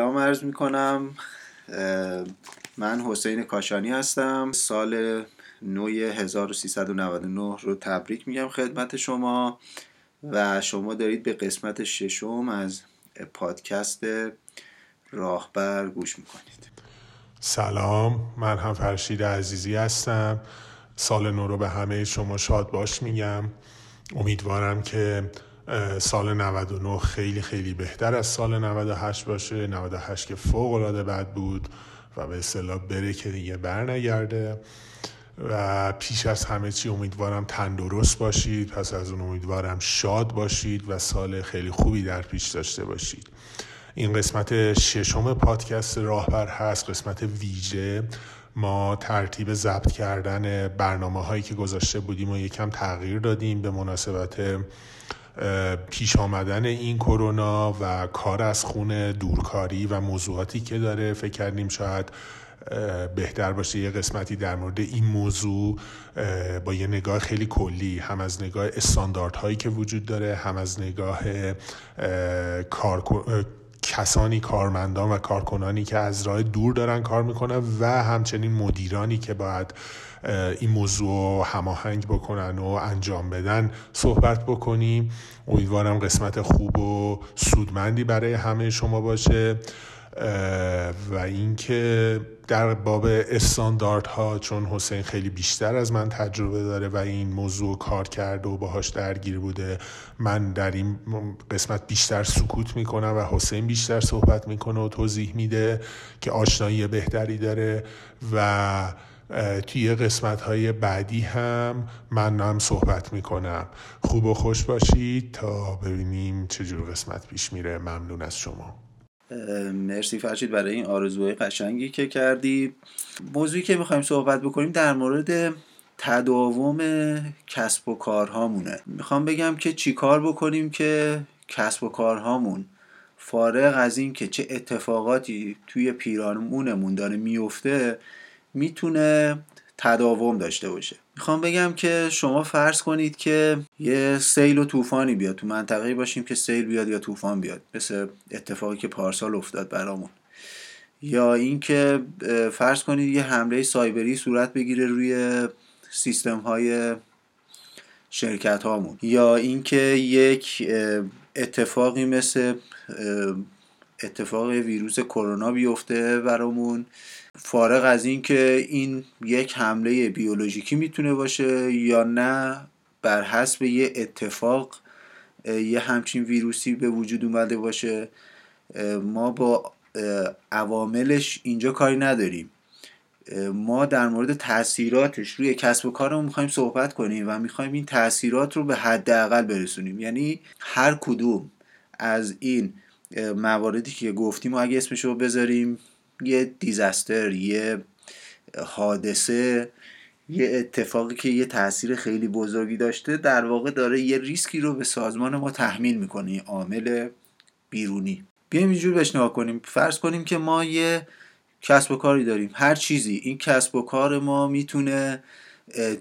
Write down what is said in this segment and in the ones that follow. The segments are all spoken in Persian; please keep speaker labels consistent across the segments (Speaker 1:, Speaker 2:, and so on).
Speaker 1: عرض می کنم من حسین کاشانی هستم. سال نو 1399 رو تبریک میگم خدمت شما و شما دارید به قسمت ششم از پادکست راهبر گوش می‌کنید.
Speaker 2: سلام من هم فرشید عزیزی هستم. سال نو رو به همه شما شاد باش میگم. امیدوارم که سال 99 خیلی خیلی بهتر از سال 98 باشه. 98 که فوق العاده بد بود و به اصطلاح بره که دیگه بر نگرده و پیش از همه چی امیدوارم تندرست باشید. پس از اون امیدوارم شاد باشید و سال خیلی خوبی در پیش داشته باشید. این قسمت ششم پادکست راهبر هست. قسمت ویژه. ما ترتیب ضبط کردن برنامه هایی که گذاشته بودیم و یکم تغییر دادیم به مناسبت پیش آمدن این کرونا و کار از خونه دورکاری و موضوعاتی که داره فکر کردیم شاید بهتر باشه یه قسمتی در مورد این موضوع با یه نگاه خیلی کلی هم از نگاه استانداردهایی که وجود داره هم از نگاه کار کسانی کارمندان و کارکنانی که از راه دور دارن کار می‌کنن و همچنین مدیرانی که باید این موضوع هماهنگ بکنن و انجام بدن صحبت بکنیم. امیدوارم قسمت خوب و سودمندی برای همه شما باشه. و اینکه در باب استانداردها چون حسین خیلی بیشتر از من تجربه داره و این موضوع کار کرده و باهاش درگیر بوده من در این قسمت بیشتر سکوت می‌کنم و حسین بیشتر صحبت می‌کنه و توضیح میده که آشنایی بهتری داره و توی قسمت های بعدی هم من هم صحبت می‌کنم. خوب و خوش باشید تا ببینیم چجور قسمت پیش میره. ممنون از شما.
Speaker 1: مرسی فرشید برای این آرزوهای قشنگی که کردی. موضوعی که می‌خوایم صحبت بکنیم در مورد تداوم کسب و کارهامونه. می‌خوام بگم که چی کار بکنیم که کسب و کارهامون فارغ از این که چه اتفاقاتی توی پیرامونمون داره میفته می‌تونه تداوم داشته باشه. می‌خوام بگم که شما فرض کنید که یه سیل و طوفانی بیاد. تو منطقه باشیم که سیل بیاد یا طوفان بیاد. مثل اتفاقی که پارسال افتاد برامون. یا اینکه فرض کنید یه حمله سایبری صورت بگیره روی سیستم های شرکت هامون یا اینکه یک اتفاقی مثل اتفاق ویروس کرونا بیفته برامون. فارغ از اینکه این یک حمله بیولوژیکی می‌تونه باشه یا نه بر حسب یه اتفاق یه همچین ویروسی به وجود اومده باشه ما با عواملش اینجا کاری نداریم. ما در مورد تاثیراتش روی کسب و کارمون می‌خوایم صحبت کنیم و می‌خوایم این تاثیرات رو به حداقل برسونیم. یعنی هر کدوم از این مواردی که گفتیم و اگه اسمش رو بذاریم یه دیزاستر یه حادثه یه اتفاقی که یه تاثیر خیلی بزرگی داشته در واقع داره یه ریسکی رو به سازمان ما تحمیل می‌کنه یه عامل بیرونی. بیایم اینجور بهش نگاه کنیم. فرض کنیم که ما یه کسب و کاری داریم. هر چیزی. این کسب و کار ما می‌تونه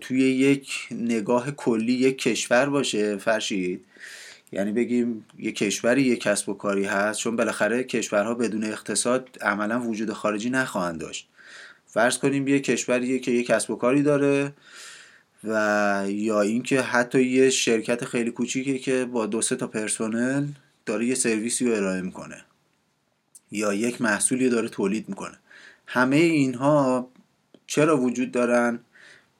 Speaker 1: توی یک نگاه کلی یک کشور باشه فرشید. یعنی بگیم یه کشوری یه کسب و کاری هست چون بالاخره کشورها بدون اقتصاد عملا وجود خارجی نخواهند داشت. فرض کنیم یه کشوریه که یه کسب و کاری داره و یا اینکه حتی یه شرکت خیلی کوچیکه که با دو سه تا پرسنل داره یه سرویسی رو ارائه می‌کنه. یا یک محصولی داره تولید می‌کنه. همه اینها چرا وجود دارن؟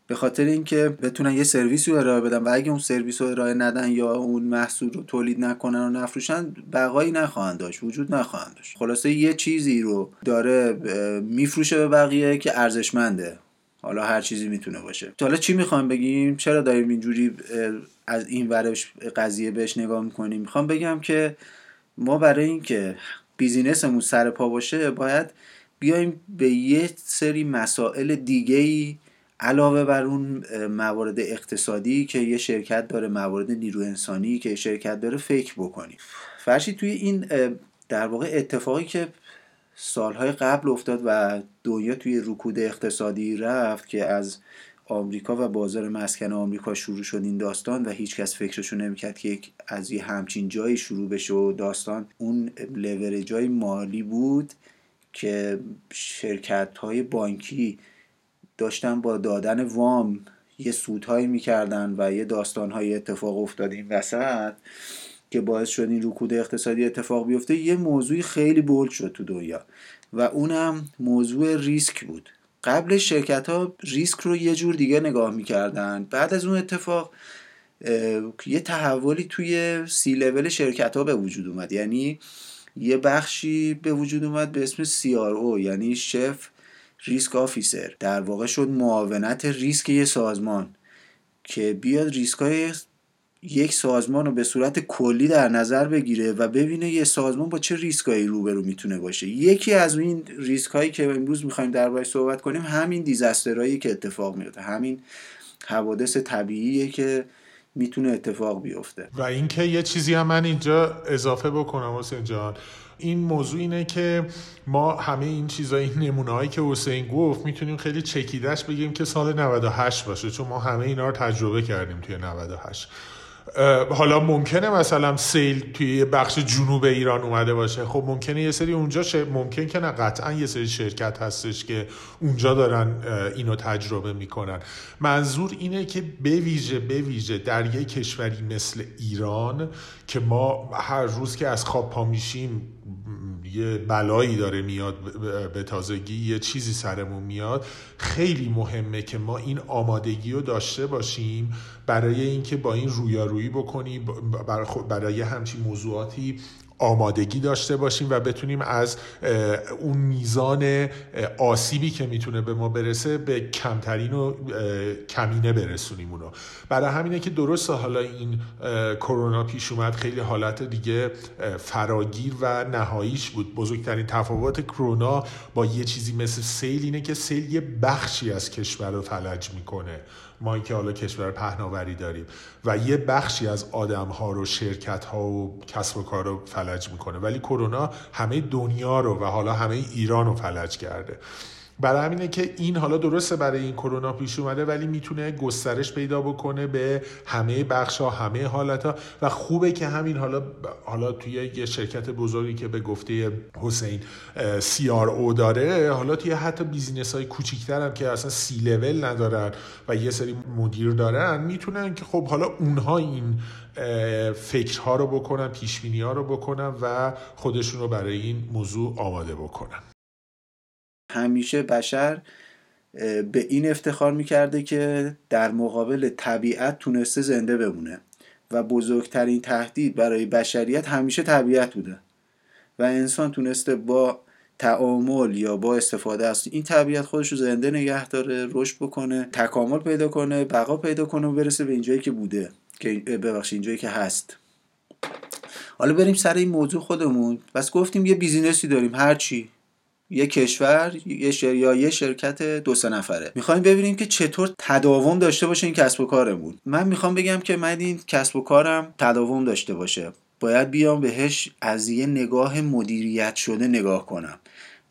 Speaker 1: به خاطر اینکه بتونن یه سرویس رو ارائه بدن و اگه اون سرویس رو ارائه ندن یا اون محصول رو تولید نکنن و نفروشن بقایی نخواهند داشت وجود نخواهند داشت. خلاصه یه چیزی رو داره میفروشه به بقیه که ارزشمنده. حالا هر چیزی می‌تونه باشه. حالا چی می‌خوام بگیم؟ چرا داریم اینجوری از این ورش قضیه بهش نگاه می‌کنیم؟ می‌خوام بگم که ما برای اینکه بیزینسمون سر پا باشه باید بیایم به یه سری مسائل دیگه ای علاوه بر اون موارد اقتصادی که یه شرکت داره موارد نیرو انسانی که یه شرکت داره فکر بکنیم فرشی توی این در واقع اتفاقی که سالهای قبل افتاد و دنیا توی رکود اقتصادی رفت که از آمریکا و بازار مسکن آمریکا شروع شد این داستان و هیچکس فکرشو نمی‌کرد که از یه همچین جایی شروع بشه و داستان اون لورجای مالی بود که شرکت های بانکی داشتن با دادن وام یه سودهایی می‌کردن و یه داستانهایی اتفاق افتاد این وسط که باعث شد این رکود اقتصادی اتفاق بیفته. یه موضوعی خیلی bold شد تو دنیا و اونم موضوع ریسک بود. قبل شرکت ها ریسک رو یه جور دیگه نگاه می‌کردن. بعد از اون اتفاق یه تحولی توی سی لول شرکت ها به وجود اومد. یعنی یه بخشی به وجود اومد به اسم CRO یعنی Chief Risk Officer در واقع شد معاونت ریسک یه سازمان که بیاد ریسک های یک سازمان رو به صورت کلی در نظر بگیره و ببینه یه سازمان با چه ریسکایی روبرو می‌تونه باشه. یکی از این ریسک هایی که امروز می‌خوایم دربارش صحبت کنیم همین دیزاسترهایی که اتفاق میفته همین حوادث طبیعیه که می‌تونه اتفاق بیفته.
Speaker 2: و اینکه یه چیزی هم من اینجا اضافه بکنم حسین جان. این موضوع اینه که ما همه این چیزای این نمونه که حسین گفت می‌تونیم خیلی چکیدش بگیم که سال 98 باشه چون ما همه اینا رو تجربه کردیم توی 98 حالا ممکنه مثلا سیل توی بخش جنوب ایران اومده باشه. خب ممکنه یه سری اونجا ش... ممکن که نه قطعا یه سری شرکت هستش که اونجا دارن اینو تجربه می‌کنن. منظور اینه که بویژه بویژه در یه کشوری مثل ایران که ما هر روز که از خواب پا میشیم یه بلایی داره میاد به تازگی یه چیزی سرمون میاد. خیلی مهمه که ما این آمادگی رو داشته باشیم. برای اینکه با این رویارویی بکنیم برای همچین موضوعاتی آمادگی داشته باشیم و بتونیم از اون میزان آسیبی که می‌تونه به ما برسه به کمترین و کمینه برسونیم اونو. برای همینه که درست حالا این کرونا پیش اومد خیلی حالت دیگه فراگیر و نهاییش بود. بزرگترین تفاوت کرونا با یه چیزی مثل سیل اینه که سیل یه بخشی از کشور رو فلج می‌کنه. ما که حالا کشور پهناوری داریم. و یه بخشی از آدم ها رو شرکت ها و کسب و کار رو فلج می‌کنه. ولی کرونا همه دنیا رو و حالا همه ایران رو فلج کرده. برای همینه که این حالا درسته برای این کرونا پیش اومده ولی می‌تونه گسترش پیدا بکنه به همه بخش ها همه حالت ها و خوبه که همین حالا حالا توی یه شرکت بزرگی که به گفته حسین CRO داره حالا توی حتی business های کوچیکتر هم که اصلا سی لول ندارن و یه سری مدیر دارن می‌تونن که خب حالا اونها این فکرها رو بکنن پیشبینی ها رو بکنن و خودشون رو برای این موضوع آماده بکنن.
Speaker 1: همیشه بشر به این افتخار می‌کرده که در مقابل طبیعت تونسته زنده بمونه و بزرگترین تهدید برای بشریت همیشه طبیعت بوده و انسان تونسته با تعامل یا با استفاده از این طبیعت خودش رو زنده نگه داره رشد بکنه تکامل پیدا کنه بقا پیدا کنه و برسه به اینجایی که بوده که ببخشید اینجایی که هست. حالا بریم سر این موضوع خودمون. بس گفتیم یه بیزینسی داریم هرچی یه کشور یه شر... یا یه شرکت دو سه نفره. می‌خوایم ببینیم که چطور تداوم داشته باشه این کسب و کارمون. من می‌خوام بگم که من این کسب و کارم تداوم داشته باشه. باید بیام بهش از یه نگاه مدیریت شده نگاه کنم.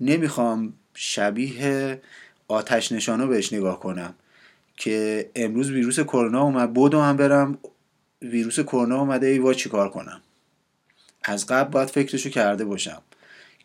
Speaker 1: نمی‌خوام شبیه آتش نشانو بهش نگاه کنم که امروز ویروس کرونا اومد بودو هم برم ویروس کرونا اومده ای وا چیکار کنم. از قبل باید فکرشو کرده باشم.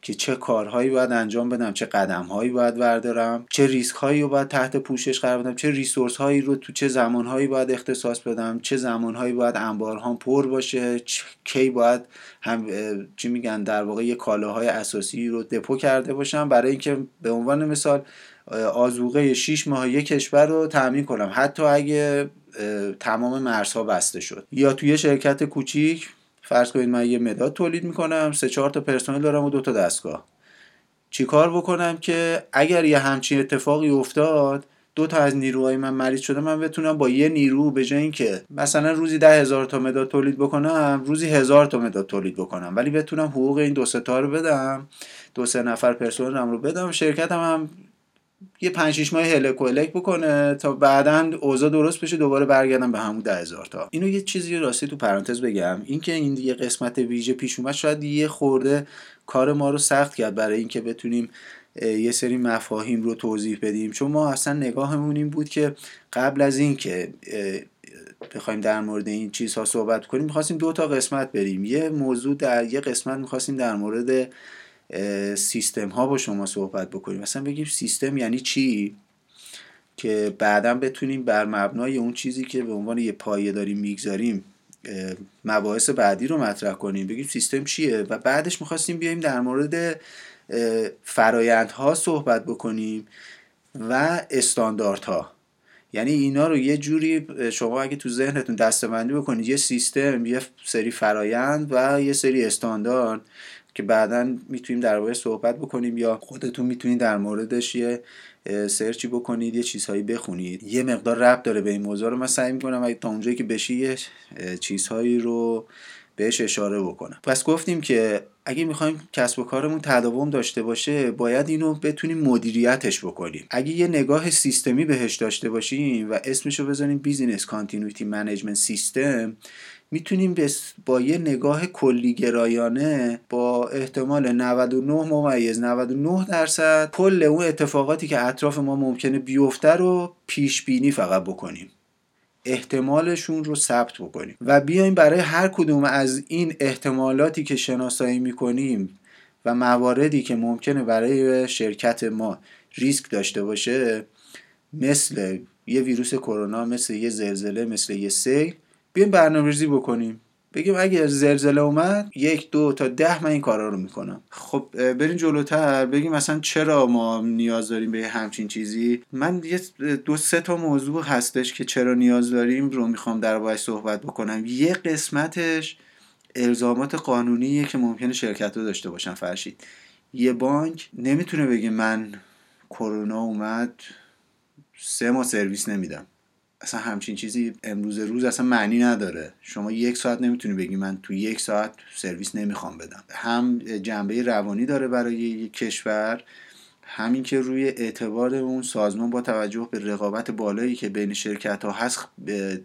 Speaker 1: که چه کارهایی باید انجام بدم چه قدمهایی باید بردارم چه ریسک هایی رو باید تحت پوشش قرار بدم چه ریسورس هایی رو تو چه زمانهایی باید اختصاص بدم چه زمانهایی باید انبارهام پر باشه کی باید هم چی میگن در واقع یه کالاهای اساسی رو دپو کرده باشم. برای اینکه به عنوان مثال آزوقه 6 ماه یک کشور رو تامین کنم. حتی اگه تمام مرزها بسته شد. یا توی شرکت کوچیک فرض کنید من یه مداد تولید می‌کنم سه چهار تا پرسنل دارم و دو تا دستگاه. چیکار بکنم که اگر یه همچین اتفاقی افتاد دو تا از نیروهای من مریض شده من بتونم با یه نیرو به جای اینکه مثلا روزی ده هزار تا مداد تولید بکنم روزی هزار تا مداد تولید بکنم. ولی بتونم حقوق این دو سه تا رو بدم دو سه نفر پرسنلم رو بدم شرکتم هم یه پنج شیش ماه هلک و بکنه تا بعدا اوضاع درست بشه دوباره برگردم به همون ده هزار تا. اینو یه چیزی راستی تو پرانتز بگم. اینکه این یه قسمت ویژه پیش اومد شاید یه خورده کار ما رو سخت کرد برای اینکه بتونیم یه سری مفاهیم رو توضیح بدیم. چون ما اصلا نگاهمون این بود که قبل از اینکه بخوایم در مورد این چیزها صحبت کنیم می‌خواستیم دو تا قسمت بریم. یه موضوع در یه قسمت می‌خواستیم در مورد سیستم ها با شما صحبت بکنیم. مثلا بگیم سیستم یعنی چی؟ که بعدا بتونیم بر مبنای اون چیزی که به عنوان یه پایه داریم می‌گذاریم مباحث بعدی رو مطرح کنیم. بگیم سیستم چیه؟ و بعدش می‌خواستیم بیایم در مورد فرایندها صحبت بکنیم و استانداردها. یعنی اینا رو یه جوری شما اگه تو ذهنتون دستبندی بکنید یه سیستم یه سری فرایند و یه سری استاندارد. که بعدا می‌تونیم در صحبت بکنیم یا خودتون می‌تونید در موردش یه سرچی بکنید یه چیزهایی بخونید. یه مقدار ربط داره به این موضوع رو. من سعی می‌کنم اگه تا اونجایی که بشه یه چیزهایی رو بهش اشاره بکنم. پس گفتیم که اگه می‌خوایم کسب و کارمون تداوم داشته باشه باید اینو بتونیم مدیریتش بکنیم. اگه یه نگاه سیستمی بهش داشته باشیم و اسمش رو بزنیم Business Continuity Management System می‌تونیم با یه نگاه کلی گرایانه با احتمال 99 ممیز 99 درصد کل اون اتفاقاتی که اطراف ما ممکنه بیفته رو پیش بینی فقط بکنیم. احتمالشون رو ثبت بکنیم. و بیایم برای هر کدوم از این احتمالاتی که شناسایی می‌کنیم و مواردی که ممکنه برای شرکت ما ریسک داشته باشه مثل یه ویروس کرونا مثل یه زلزله مثل یه سیل بیایم برنامه‌ریزی بکنیم. بگیم اگه زلزله اومد یک دو تا ده من این کارا رو می‌کنم. خب بریم جلوتر بگیم مثلا چرا ما نیاز داریم به همچین چیزی؟ من یه دو سه تا موضوع هستش که چرا نیاز داریم رو می‌خوام در صحبت بکنم. یه قسمتش الزامات قانونیه که ممکنه شرکت رو داشته باشن فرشید. یه بانک نمی‌تونه بگه من کرونا اومد سه ماه سرویس نمیدم. اصلا همچین چیزی امروز روز اصلا معنی نداره. شما یک ساعت نمی‌تونی بگی من تو یک ساعت سرویس نمی‌خوام بدم. هم جنبه روانی داره برای یک کشور همین که روی اعتبار اون سازمان با توجه به رقابت بالایی که بین شرکت ها هست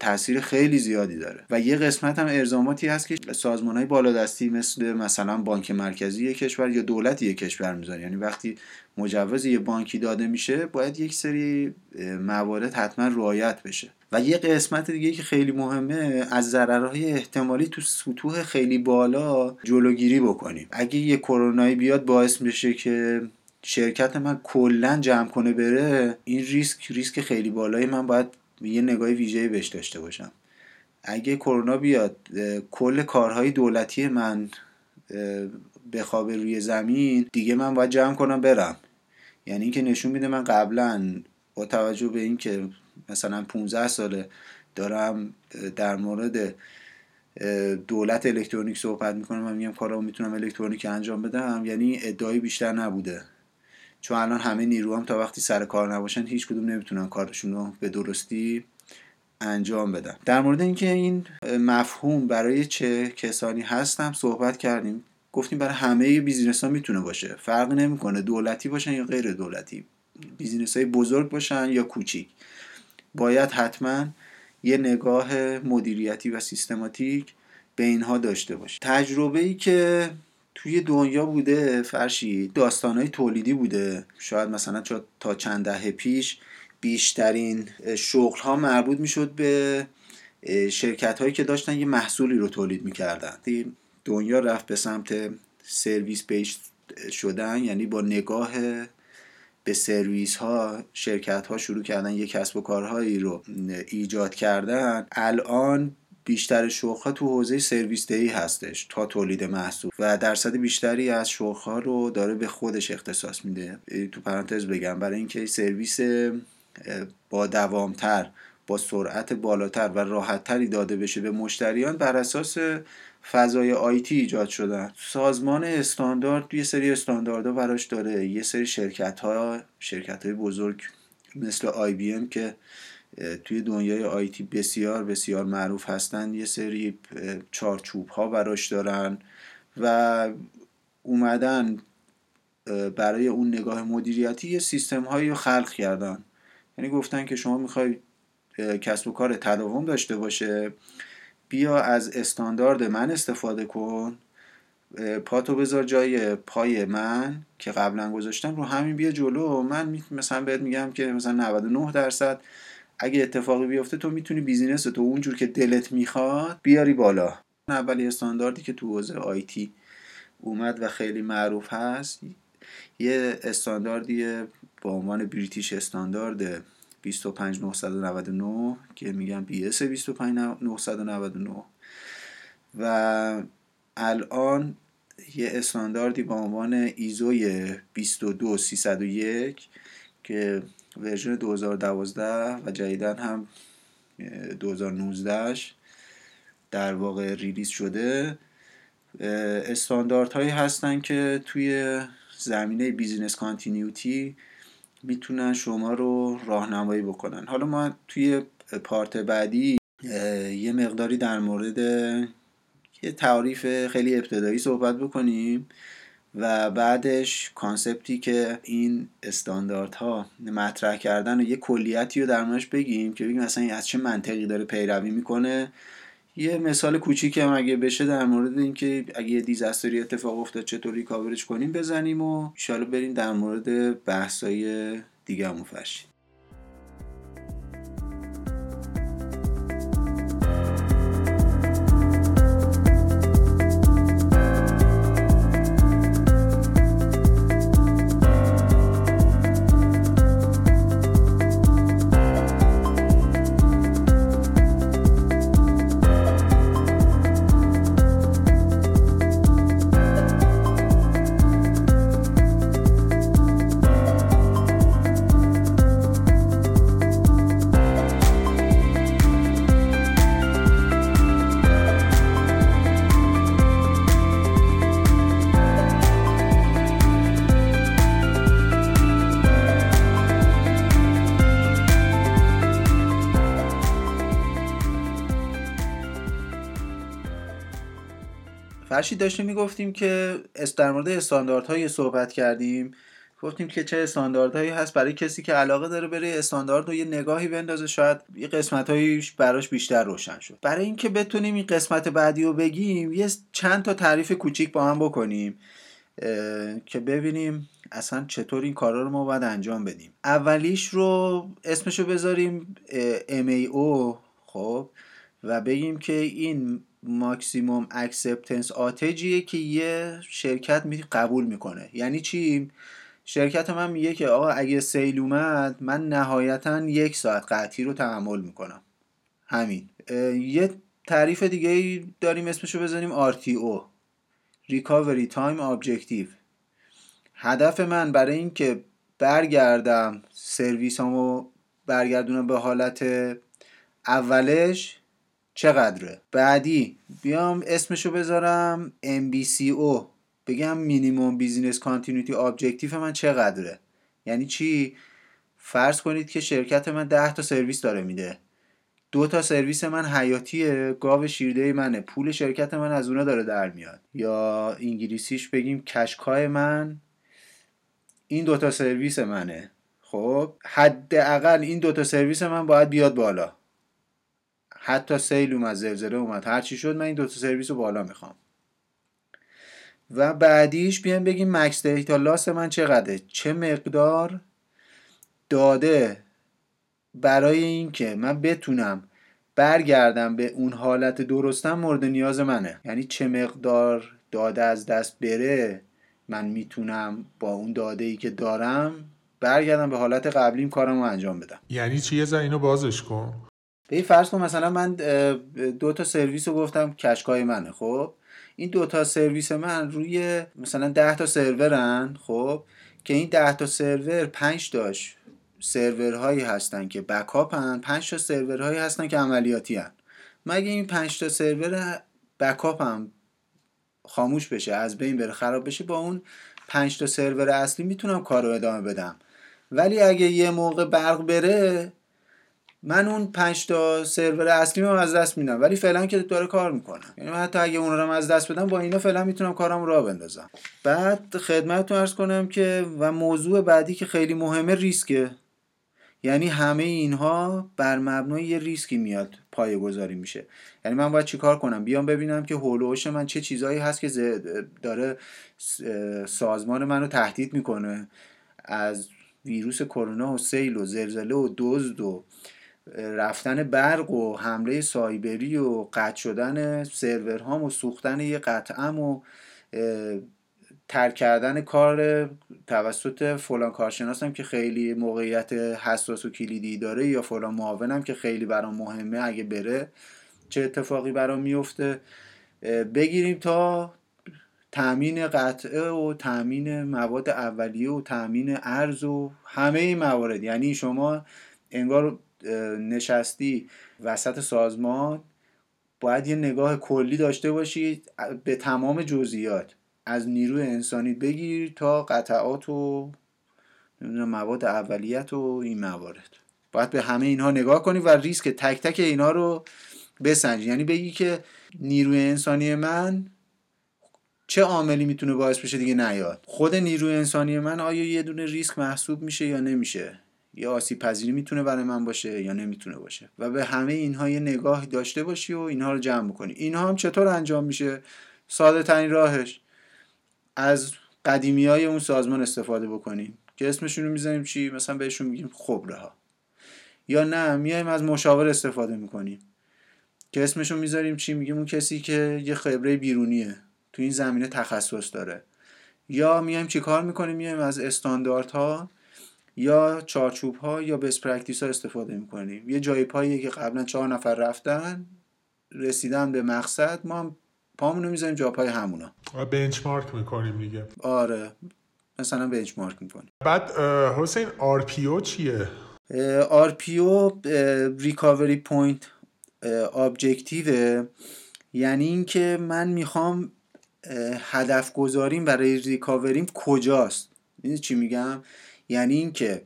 Speaker 1: تاثیر خیلی زیادی داره. و یه قسمت هم ارزاماتی هست که سازمان های بالادستی مثل مثلا بانک مرکزی کشور یا دولت یک کشور می‌ذاره یعنی وقتی مجوز یه بانکی داده میشه باید یک سری موارد حتما رعایت بشه. و یه قسمت دیگه که خیلی مهمه از ضررهای احتمالی تو سطوح خیلی بالا جلوگیری بکنیم. اگه یه کرونایی بیاد باعث بشه که شرکت من کلا جمع کنه بره این ریسک ریسک خیلی بالایی من باید یه نگاه ویژه بهش داشته باشم. اگه کرونا بیاد کل کارهای دولتی من بخوابه روی زمین دیگه من باید جمع کنم برم. یعنی اینکه نشون میده من قبلا با توجه به اینکه مثلا 15 ساله دارم در مورد دولت الکترونیک صحبت می‌کنم و میگم کارا می‌تونم الکترونیک انجام بدم یعنی ادعایی بیشتر نبوده. چون الان همه نیرو هم تا وقتی سر کار نباشن هیچ کدوم نمی‌تونن کارشون رو به درستی انجام بدن. در مورد اینکه این مفهوم برای چه کسانی هستم صحبت کردیم. گفتیم برای همه business ها می‌تونه باشه. فرق نمی‌کنه دولتی باشن یا غیر دولتی. business های بزرگ باشن یا کوچیک. باید حتما یه نگاه مدیریتی و سیستماتیک به اینها داشته باشه. تجربه ای که توی دنیا بوده فرشی داستانهای تولیدی بوده. شاید مثلا تا چند دهه پیش بیشترین شغل ها مربوط می‌شد به شرکت هایی که داشتن یه محصولی رو تولید می‌کردن. دنیا رفت به سمت سرویس بیس شدن یعنی با نگاه به سرویس ها شرکت ها شروع کردن یه کسب و کارهایی رو ایجاد کردن. الان بیشتر شوخ تو حوزه سرویس دهی هستش تا تولید محصول و درصد بیشتری از ها رو داره به خودش اختصاص میده. تو پرانتز بگم برای اینکه سرویس با دوامتر با سرعت بالاتر و راحتتری داده بشه به مشتریان بر اساس فضای آیتی ایجاد شدن. سازمان استاندارد یه سری استانداردها براش داره. یه سری شرکت ها شرکت های بزرگ مثل آی بی ام که توی دنیای آیتی بسیار بسیار معروف هستن یه سری چارچوب ها براش دارن و اومدن برای اون نگاه مدیریتی یه سیستم هایی رو خلق کردن. یعنی گفتن که شما می‌خوای کسب و کار تداوم داشته باشه. بیا از استاندارد من استفاده کن. پاتو بذار جای پای من که قبلا گذاشتم رو همین بیا جلو. من مثلا بهت میگم که مثلا 99 درصد. اگه اتفاقی بیفته تو می‌تونی بیزینس تو اونجور که دلت می‌خواد بیاری بالا. اولی استانداردی که تو حوزه آیتی اومد و خیلی معروف هست. یه استانداردیه با عنوان بریتیش استاندارد 25999 که میگم BS 25999 و الان یه استانداردی با عنوان ایزوی 22301 که ورژن 2012 و جدیدا هم 2019 در واقع release شده. استانداردهایی هستن که توی زمینه business continuity می‌تونن شما رو راهنمایی بکنن. حالا ما توی part بعدی یه مقداری در مورد یه تعریف خیلی ابتدایی صحبت بکنیم و بعدش concept ی که این استانداردها مطرح کردن و یه کلیتی رو در موردش بگیم که بگیم اصلا از چه منطقی داره پیروی می‌کنه. یه مثال کوچیک هم اگه بشه در مورد اینکه اگه یه دیزاستری اتفاق افتاد چطوری کاورش کنیم بزنیم و ان بریم در مورد بحثای دیگه هم فرشید فرشید داشتیم می‌گفتیم که در مورد استانداردهای صحبت کردیم. گفتیم که چه استانداردهایی هست برای کسی که علاقه داره بره استاندارد رو یه نگاهی بندازه شاید یه قسمت براش بیشتر روشن شد. برای اینکه بتونیم این قسمت بعدی رو بگیم یه چند تا تعریف کوچیک با هم بکنیم که ببینیم اصلا چطور این کارا رو ما باید انجام بدیم. اولیش رو اسمشو بذاریم MAO خب و بگیم که این maximum acceptance outage یه که یه شرکت می قبول می‌کنه. یعنی چی؟ شرکت من میگه که آقا اگه سیل اومد من نهایتا یک ساعت قطعی رو تحمل می‌کنم. همین. یه تعریف دیگه داریم اسمشو بزنیم RTO Recovery Time Objective. هدف من برای اینکه برگردم سرویس همو برگردونم به حالت اولش چقدره؟ بعدی بیام اسمشو بذارم MBCO بگم Minimum Business Continuity Objective من چقدره. یعنی چی؟ فرض کنید که شرکت من 10 تا سرویس داره میده. دو تا سرویس من حیاتیه گاو شیرده منه پول شرکت من از اونها داره در میاد. یا انگلیسیش بگیم cash cow ی من این دوتا سرویس منه. خب حداقل این دوتا سرویس من باید بیاد بالا. حتی سیل اومد زلزله اومد هر چی شد من این دو تا سرویس رو بالا می‌خوام. و بعدیش بیایم بگیم مکس دیتا لاس من چقدره؟ چه مقدار داده برای اینکه من بتونم برگردم به اون حالت درستم مورد نیاز منه. یعنی چه مقدار داده از دست بره من می‌تونم با اون داده ای که دارم برگردم به حالت قبلیم کارم رو انجام بدم.
Speaker 2: یعنی چیه یه اینو بازش کن.
Speaker 1: به فرض کن مثلا من دو تا سرویس رو گفتم کشکای منه خب؟ این دو تا سرویس من روی مثلا 10 تا سرورن خب؟ که این 10 تا سرور 5 تاش سرورهایی هستن که بکاپن 5 تا سرورهایی هستن که عملیاتی هن. مگه این 5 تا سرور بکاپ هم خاموش بشه از بین بره خراب بشه؟ با اون 5 تا سرور اصلی می‌تونم کار رو ادامه بدم. ولی اگه یه موقع برق بره من اون پنج تا سرور اصلی رو از دست میدم ولی فعلا که داره کار می‌کنم یعنی من حتی اگه اون رو از دست بدم با اینا فعلا می‌تونم کارم را بندازم. بعد خدمتتون ارز کنم که و موضوع بعدی که خیلی مهمه ریسکه. یعنی همه اینها بر مبنای یه ریسکی میاد پایه گذاری میشه. یعنی من باید چیکار کنم؟ بیام ببینم که هولوش من چه چیزهایی هست که داره سازمان منو تهدید می‌کنه. از ویروس کرونا و سیل و زلزله و دزد و رفتن برق و حمله سایبری و قطع شدن سرورهام و سوختن یه قطعم و ترک کردن کار توسط فلان کارشناسم که خیلی موقعیت حساس و کلیدی داره یا فلان معاونم که خیلی برام مهمه اگه بره چه اتفاقی برام میفته. بگیریم تا تامین قطعه و تامین مواد اولیه و تامین ارز و همه این موارد. یعنی شما انگار نشستی وسط سازمان باید یه نگاه کلی داشته باشید به تمام جزئیات. از نیروی انسانی بگیر تا قطعات و مواد اولیت و این موارد. باید به همه اینها نگاه کنی و ریسک تک تک اینها رو بسنجی. یعنی بگی که نیروی انسانی من چه عاملی می‌تونه باعث بشه دیگه نیاد؟ خود نیروی انسانی من آیا یه دونه ریسک محسوب میشه یا نمیشه؟ یا آسیب پذیری می‌تونه برای من باشه یا نمی‌تونه باشه. و به همه اینها یه نگاه داشته باشی و اینها رو جمع کنی اینها هم چطور انجام میشه؟ ساده ترین راهش از قدیمی های اون سازمان استفاده بکنیم. که اسمشون رو می‌زنیم چی؟ مثلا بهشون میگیم خبره ها یا نه میایم از مشاور استفاده می‌کنیم. که اسمشون می‌ذاریم چی؟ میگیم اون کسی که یه خبره بیرونیه. تو این زمینه تخصص داره. یا میایم چی کار می‌کنیم؟ میایم از استانداردها یا چارچوب ها یا best practice ها استفاده می‌کنیم. یه جای پایی که قبلا چهار نفر رفتن رسیدن به مقصد ما هم پامون رو می‌ذاریم جا پای همونا.
Speaker 2: benchmark می‌کنیم دیگه.
Speaker 1: آره. مثلا benchmark می‌کنیم.
Speaker 2: بعد حسین R چیه؟
Speaker 1: RPO recovery point objective یعنی اینکه من می‌خوام هدف گذاریم برای recovery م کجاست. می‌دونی چی میگم؟ یعنی اینکه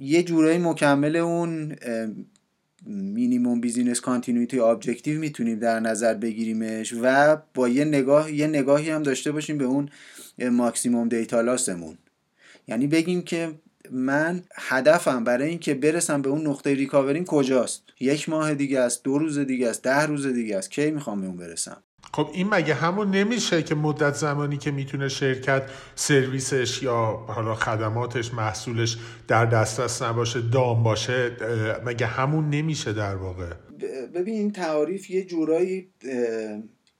Speaker 1: یه جورایی مکمل اون minimum business continuity objective می‌تونیم در نظر بگیریمش و با یه نگاه یه نگاهی هم داشته باشیم به اون ماکسیموم دیتا لاسمون یعنی بگیم که من هدفم برای اینکه برسم به اون نقطه ریکاوریم کجاست؟ یک ماه دیگه است دو روز دیگه است ده روز دیگه است کی می‌خوام به اون برسم؟
Speaker 2: خب این مگه همون نمیشه که مدت زمانی که می‌تونه شرکت سرویسش یا حالا خدماتش محصولش در دسترس نباشه دام باشه مگه همون نمیشه در واقع؟
Speaker 1: ببین این تعاریف یه جورایی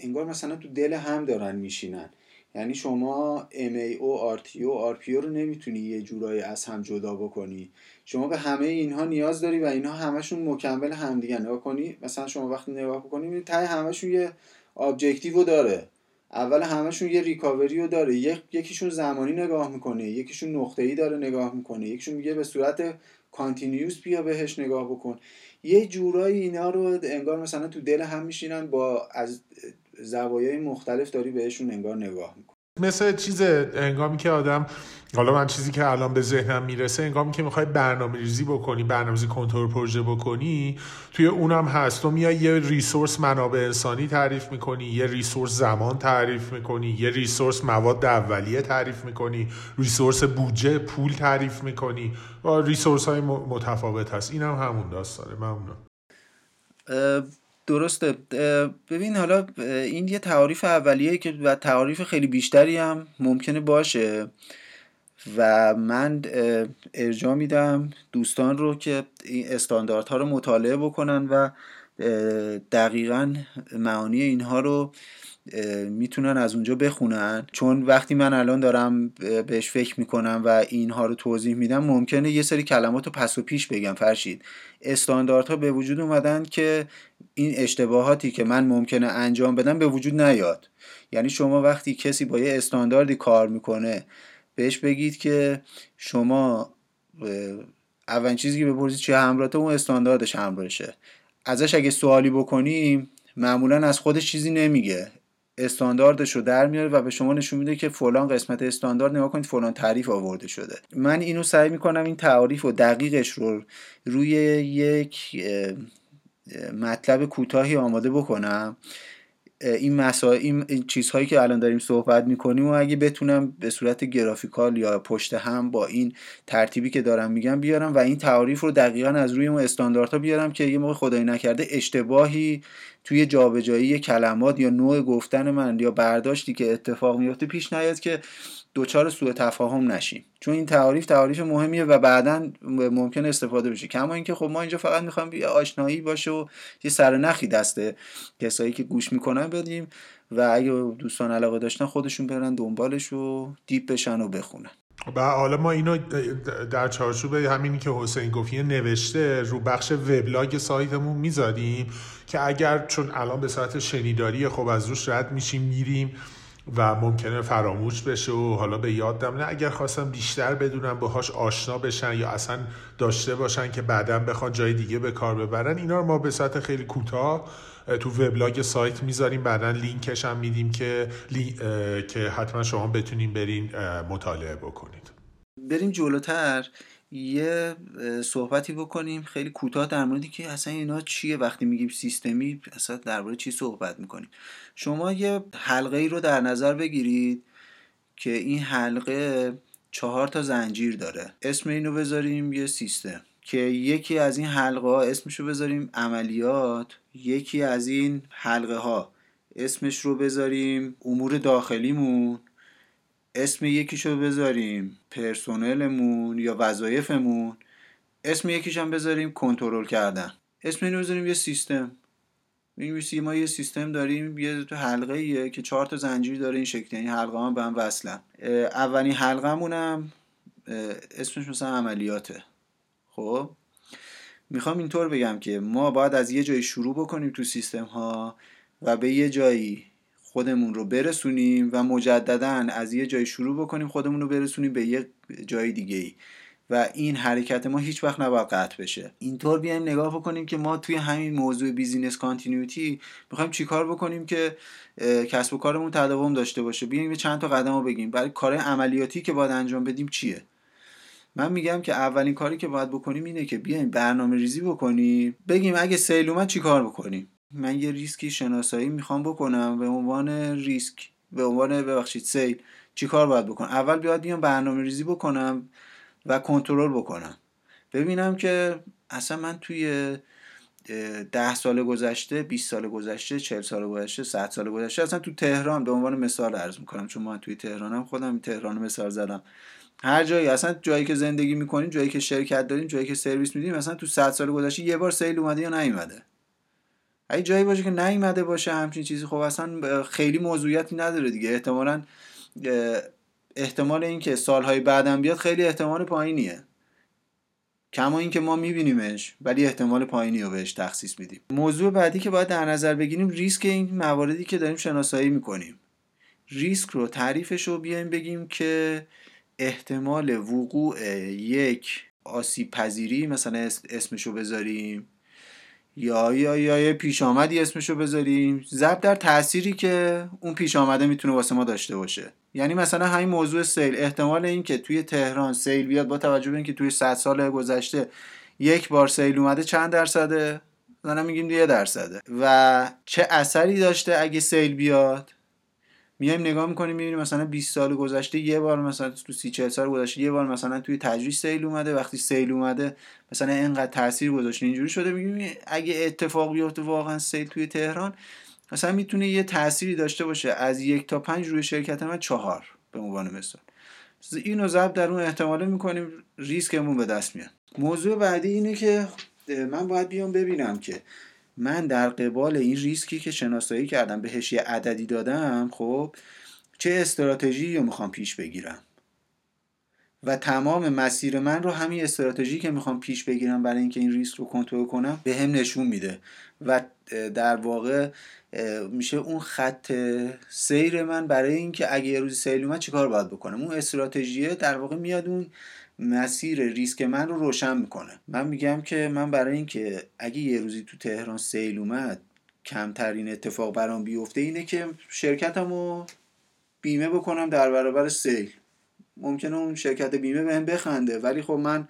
Speaker 1: انگار مثلا تو دل هم دارن میشینن. یعنی شما MAO, RTO, RPO رو نمی‌تونی یه جورایی از هم جدا بکنی. شما به همه اینها نیاز داری و اینها همشون مکمل همدیگه. نگاه کنی مثلا شما وقتی نگاه بکنی تای همشون یه objective داره. اول همشون یه recovery رو داره. یکیشون زمانی نگاه می‌کنه یکیشون نقطه ای داره نگاه می‌کنه یکیشون میگه به صورت continuous بیا بهش نگاه بکن. یه جورایی اینا رو انگار مثلا تو دل هم میشینن با از زوایای مختلف داری بهشون انگار نگاه می‌کنی.
Speaker 2: مثل چیز انگامی که آدم حالا من چیزی که الان به ذهنم می‌رسه انگامی که می‌خوای برنامه ریزی بکنی برنامه کنترل پروژه بکنی توی اونم هست. تو میای یه ریسورس منابع انسانی تعریف می‌کنی یه ریسورس زمان تعریف می‌کنی یه ریسورس مواد اولیه تعریف می‌کنی ریسورس بودجه پول تعریف می‌کنی. و ریسورس های متفاوت هست. این هم همون داستانه. ممنون.
Speaker 1: درسته. ببین حالا این یه تعاریف اولیه که و تعاریف خیلی بیشتری هم ممکنه باشه. و من ارجاع میدم دوستان رو که این استانداردها رو مطالعه بکنن و دقیقا معانی اینها رو می‌تونن از اونجا بخونن. چون وقتی من الان دارم بهش فکر می‌کنم و اینها رو توضیح میدم ممکنه یه سری کلمات رو پس و پیش بگم. فرشید استانداردها به وجود اومدن که این اشتباهاتی که من ممکنه انجام بدم به وجود نیاد. یعنی شما وقتی کسی با یه استانداردی کار می‌کنه بهش بگید که شما اولین چیزی که بپرسید چه همراهته اون استانداردش همراهشه. ازش اگه سوالی بکنیم معمولا از خودش چیزی نمیگه. استانداردش رو در میاره و به شما نشون میده که فلان قسمت استاندارد نگاه کنید فلان تعریف آورده شده. من اینو سعی می‌کنم این تعریف و دقیقش رو روی یک مطلب کوتاهی آماده بکنم. این مسائل این چیزهایی که الان داریم صحبت می‌کنیم و اگه بتونم به صورت گرافیکال یا پشت هم با این ترتیبی که دارم میگم بیارم و این تعاریف رو دقیقا از روی اون استانداردها بیارم که یه موقع خدایی نکرده اشتباهی توی جابجایی کلمات یا نوع گفتن من یا برداشتی که اتفاق میفته پیش نیاد که دوچار سوء تفاهم نشیم. چون این تعاریف تعاریف مهمیه و بعدا ممکن استفاده بشه. کما اینکه خب ما اینجا فقط می‌خوایم یه آشنایی باشه و یه سرنخی دسته کسایی که گوش می‌کنن بدیم و اگه دوستان علاقه داشتن خودشون برن دنبالش و دیپ بشن و بخونن.
Speaker 2: و حالا ما اینو در چارچوب همینی که حسین گفت نوشته رو بخش وبلاگ سایتمون می‌ذاریم که اگر چون الان به صورت شنیداری خب از روش رد میشیم میریم. و ممکنه فراموش بشه و حالا به یاد نه. اگر خواستم بیشتر بدونم باهاش آشنا بشن یا اصلا داشته باشن که بعدا بخوان جای دیگه به کار ببرن اینا رو ما به صورت خیلی کوتاه تو وبلاگ سایت می‌ذاریم. بعدا لینکش هم میدیم که که حتما شما بتونین برین مطالعه بکنید.
Speaker 1: بریم جلوتر. یه صحبتی بکنیم خیلی کوتاه در موردی که اصلا اینا چیه وقتی میگیم سیستمی اصلا درباره چی صحبت می‌کنیم؟ شما یه حلقه ای رو در نظر بگیرید که این حلقه چهار تا زنجیر داره. اسم اینو بذاریم یه سیستم. که یکی از این حلقه ها اسمشو بذاریم عملیات یکی از این حلقه ها اسمش رو بذاریم امور داخلیمون اسم یکیشو بذاریم پرسونلمون یا وظایفمون اسم یکیش هم بذاریم کنترل کردن. اسم اینو بذاریم یه سیستم. می‌نویسی ما یه سیستم داریم یه حلقه ایه که چهار تا زنجیر داره این شکلی یعنی حلقه هم به هم وصلن. اولین حلقه هم اسمش مثلا عملیاته. خب؟ می‌خوام اینطور بگم که ما باید از یه جایی شروع بکنیم تو سیستم ها و به یه جایی خودمون رو برسونیم و مجددا از یه جایی شروع بکنیم خودمون رو برسونیم به یه جای دیگه ای و این حرکت ما هیچ وقت نباید قطع بشه. اینطور بیایم نگاه بکنیم که ما توی همین موضوع business continuity می‌خوایم چیکار بکنیم که کسب و کارمون تداوم داشته باشه. بیایم چند تا قدم رو بگیم. برای کار عملیاتی که باید انجام بدیم چیه؟ من میگم که اولین کاری که باید بکنیم اینه که بیایم برنامه ریزی بکنیم. بگیم اگه سیل چیکار بکنیم؟ من یه ریسکی شناسایی می‌خوام بکنم به عنوان ریسک به عنوان ببخشید سیل چیکار باید بکنم؟ اول بیاد بیام برنامه ریزی بکنم و کنترل بکنم. ببینم که اصلا من توی ده سال گذشته 20 سال گذشته 40 سال گذشته 100 سال گذشته اصلا تو تهران به عنوان مثال عرض می‌کنم چون من توی تهرانم خودم تهران مثال زدم. هر جایی اصلا جایی که زندگی می‌کنیم جایی که شرکت داریم جایی که سرویس میدیم اصلا تو 100 سال گذشته یه بار سیل اومده یا نیومده. اگه جایی باشه که نیومده باشه همچین چیزی خب اصلا خیلی موضوعیتی نداره دیگه. احتمالا احتمال اینکه سالهای بعدم بیاد خیلی احتمال پایینیه. کما اینکه ما میبینیمش ولی احتمال پایینی رو بهش تخصیص میدیم. موضوع بعدی که باید در نظر بگیریم ریسک این مواردی که داریم شناسایی می‌کنیم. ریسک رو تعریفش رو بیایم بگیم که احتمال وقوع یک آسیب پذیری مثلا اسمشو بذاریم. یا یا یا یه پیش آمدی اسمشو بذاریم. ضرب در تأثیری که اون پیش آمده می‌تونه واسه ما داشته باشه. یعنی مثلا همین موضوع سیل. احتمال اینکه توی تهران سیل بیاد با توجه به اینکه توی 100 سال گذشته یک بار سیل اومده چند درصده؟ مثلا میگیم یه درصده. و چه اثری داشته اگه سیل بیاد؟ میایم نگاه می‌کنیم می‌بینیم مثلا 20 سال گذشته یه بار مثلا تو 30 40 سال گذشته یه بار مثلا توی تجریش سیل اومده وقتی سیل اومده مثلا اینقدر تاثیر گذاشته اینجوری شده میگیم. اگه اتفاق بیفته واقعا سیل توی تهران مثلا می‌تونه یه تأثیری داشته باشه. از یک تا پنج روی شرکت من چهار به عنوان مثال. اینو ضرب در اون احتماله می‌کنیم ریسکمون به دست میاد. موضوع بعدی اینه که من باید بیام ببینم که من در قبال این ریسکی که شناسایی کردم بهش یه عددی دادم خب چه استراتژی رو می‌خوام پیش بگیرم؟ و تمام مسیر من رو همین استراتژی که می‌خوام پیش بگیرم برای اینکه این ریسک رو کنترل کنم به هم نشون میده. و در واقع میشه اون خط سیر من برای اینکه اگه یه روزی سیل اومد چیکار باید بکنم؟ اون استراتژیه در واقع میاد اون مسیر ریسک من رو روشن می‌کنه. من میگم که من برای اینکه اگه یه روزی تو تهران سیل اومد کمترین اتفاق برام بیفته اینه که شرکتم رو بیمه بکنم در برابر سیل. ممکنه اون شرکت بیمه بهم بخنده ولی خب من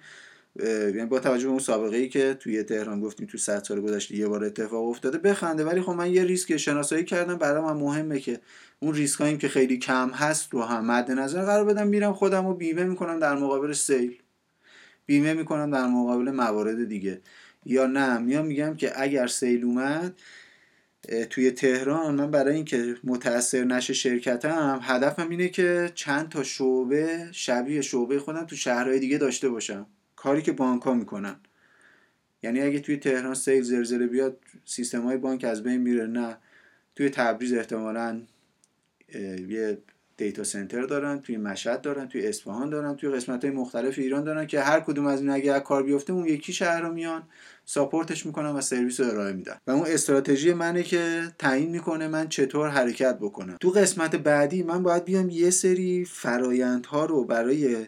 Speaker 1: یعنی با توجه به اون سابقه ای که توی تهران گفتیم تو 100 سال گذشته یه بار اتفاق افتاده بخنده. ولی خب من یه ریسک شناسایی کردم. برای من مهمه که اون ریسک هایی که خیلی کم هست رو هم مد نظر قرار بدم. میرم خودم رو بیمه می‌کنم در مقابل سیل. بیمه می‌کنم در مقابل موارد دیگه. یا نه میام میگم که اگر سیل اومد توی تهران من برای اینکه متاثر نشه شرکتم هدفم اینه که چند تا شعبه شبیه شعبه خودم تو شهرهای دیگه داشته باشم. کاری که بانک ها می‌کنن. یعنی اگه توی تهران سیل زلزله بیاد سیستم های بانک از بین میره. نه توی تبریز احتمالا یه دیتا سنتر دارن توی مشهد دارن توی اصفهان دارن توی قسمت های مختلف ایران دارن که هر کدوم از این اگه کار بیفته اون یکی شهر رو میان ساپورتش می‌کنن و سرویس رو ارائه میدن. و اون استراتژی منه که تعیین می‌کنه من چطور حرکت بکنم. تو قسمت بعدی من باید بیام یه سری فرایندها رو برای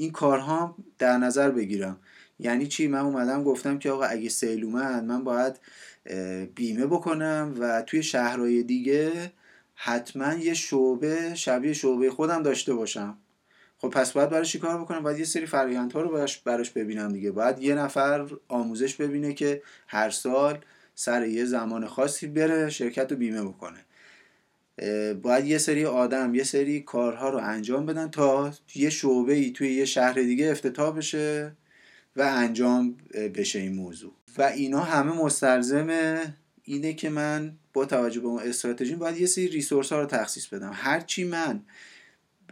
Speaker 1: این کارها در نظر بگیرم. یعنی چی؟ من اومدم گفتم که آقا اگه سیل اومد من باید بیمه بکنم و توی شهرهای دیگه حتما یه شعبه شبیه شعبه خودم داشته باشم. خب پس باید براش کار بکنم؟ باید یه سری فرایندها رو براش, براش ببینم دیگه. باید یه نفر آموزش ببینه که هر سال سر یه زمان خاصی بره شرکت رو بیمه بکنه. باید یه سری آدم یه سری کارها رو انجام بدن تا یه شعبه ای توی یه شهر دیگه افتتاح بشه و انجام بشه این موضوع. و اینا همه مستلزم اینه که من با توجه به اون استراتژی باید یه سری ریسورس ها رو تخصیص بدم. هرچی من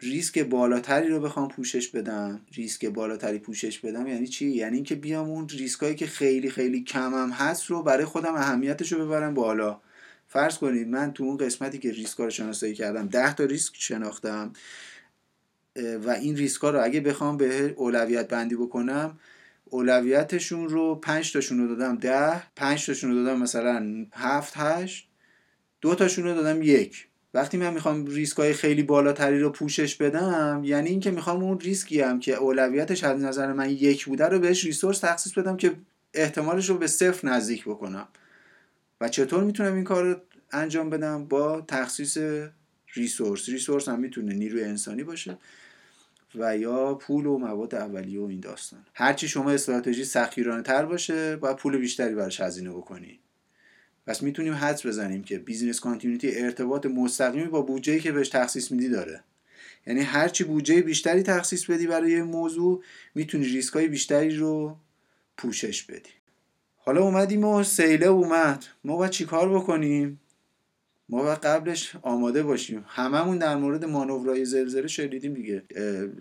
Speaker 1: ریسک بالاتری رو بخوام پوشش بدم ریسک بالاتری پوشش بدم یعنی چی؟ یعنی اینکه بیام اون ریسکایی که خیلی خیلی کمم هست رو برای خودم اهمیتش رو ببرم بالا. فرض کنید من تو اون قسمتی که ریسک رو شناسایی کردم 10 تا ریسک شناختم و این ریسک رو اگه بخوام به اولویت بندی بکنم اولویتشون رو 5 تاشون رو دادم 10 5 تاشون رو دادم مثلا 7 8 دو تاشون رو دادم یک. وقتی من می‌خوام ریسک های خیلی بالاتری رو پوشش بدم یعنی اینکه می‌خوام اون ریسکی هم که اولویتش از نظر من یک بوده رو بهش resource تخصیص بدم که احتمالش رو به صفر نزدیک بکنم. و چطور می‌تونم این کار رو انجام بدم؟ با تخصیص resource. resource هم می‌تونه نیروی انسانی باشه و یا پول و مواد اولیه و این داستان. هرچی شما استراتژیت سختگیرانه تر باشه باید پول بیشتری براش هزینه بکنی. پس می‌تونیم حدس بزنیم که business continuity ارتباط مستقیمی با بودجه‌ای که بهش تخصیص میدی داره. یعنی هرچی بودجه بیشتری تخصیص بدی برای موضوع می‌تونی ریسک های بیشتری رو پوشش بدی. حالا اومدیم و سیله اومد. ما باید چیکار بکنیم؟ ما باید قبلش آماده باشیم. هممون در مورد مانورهای زلزله شنیدیم دیگه.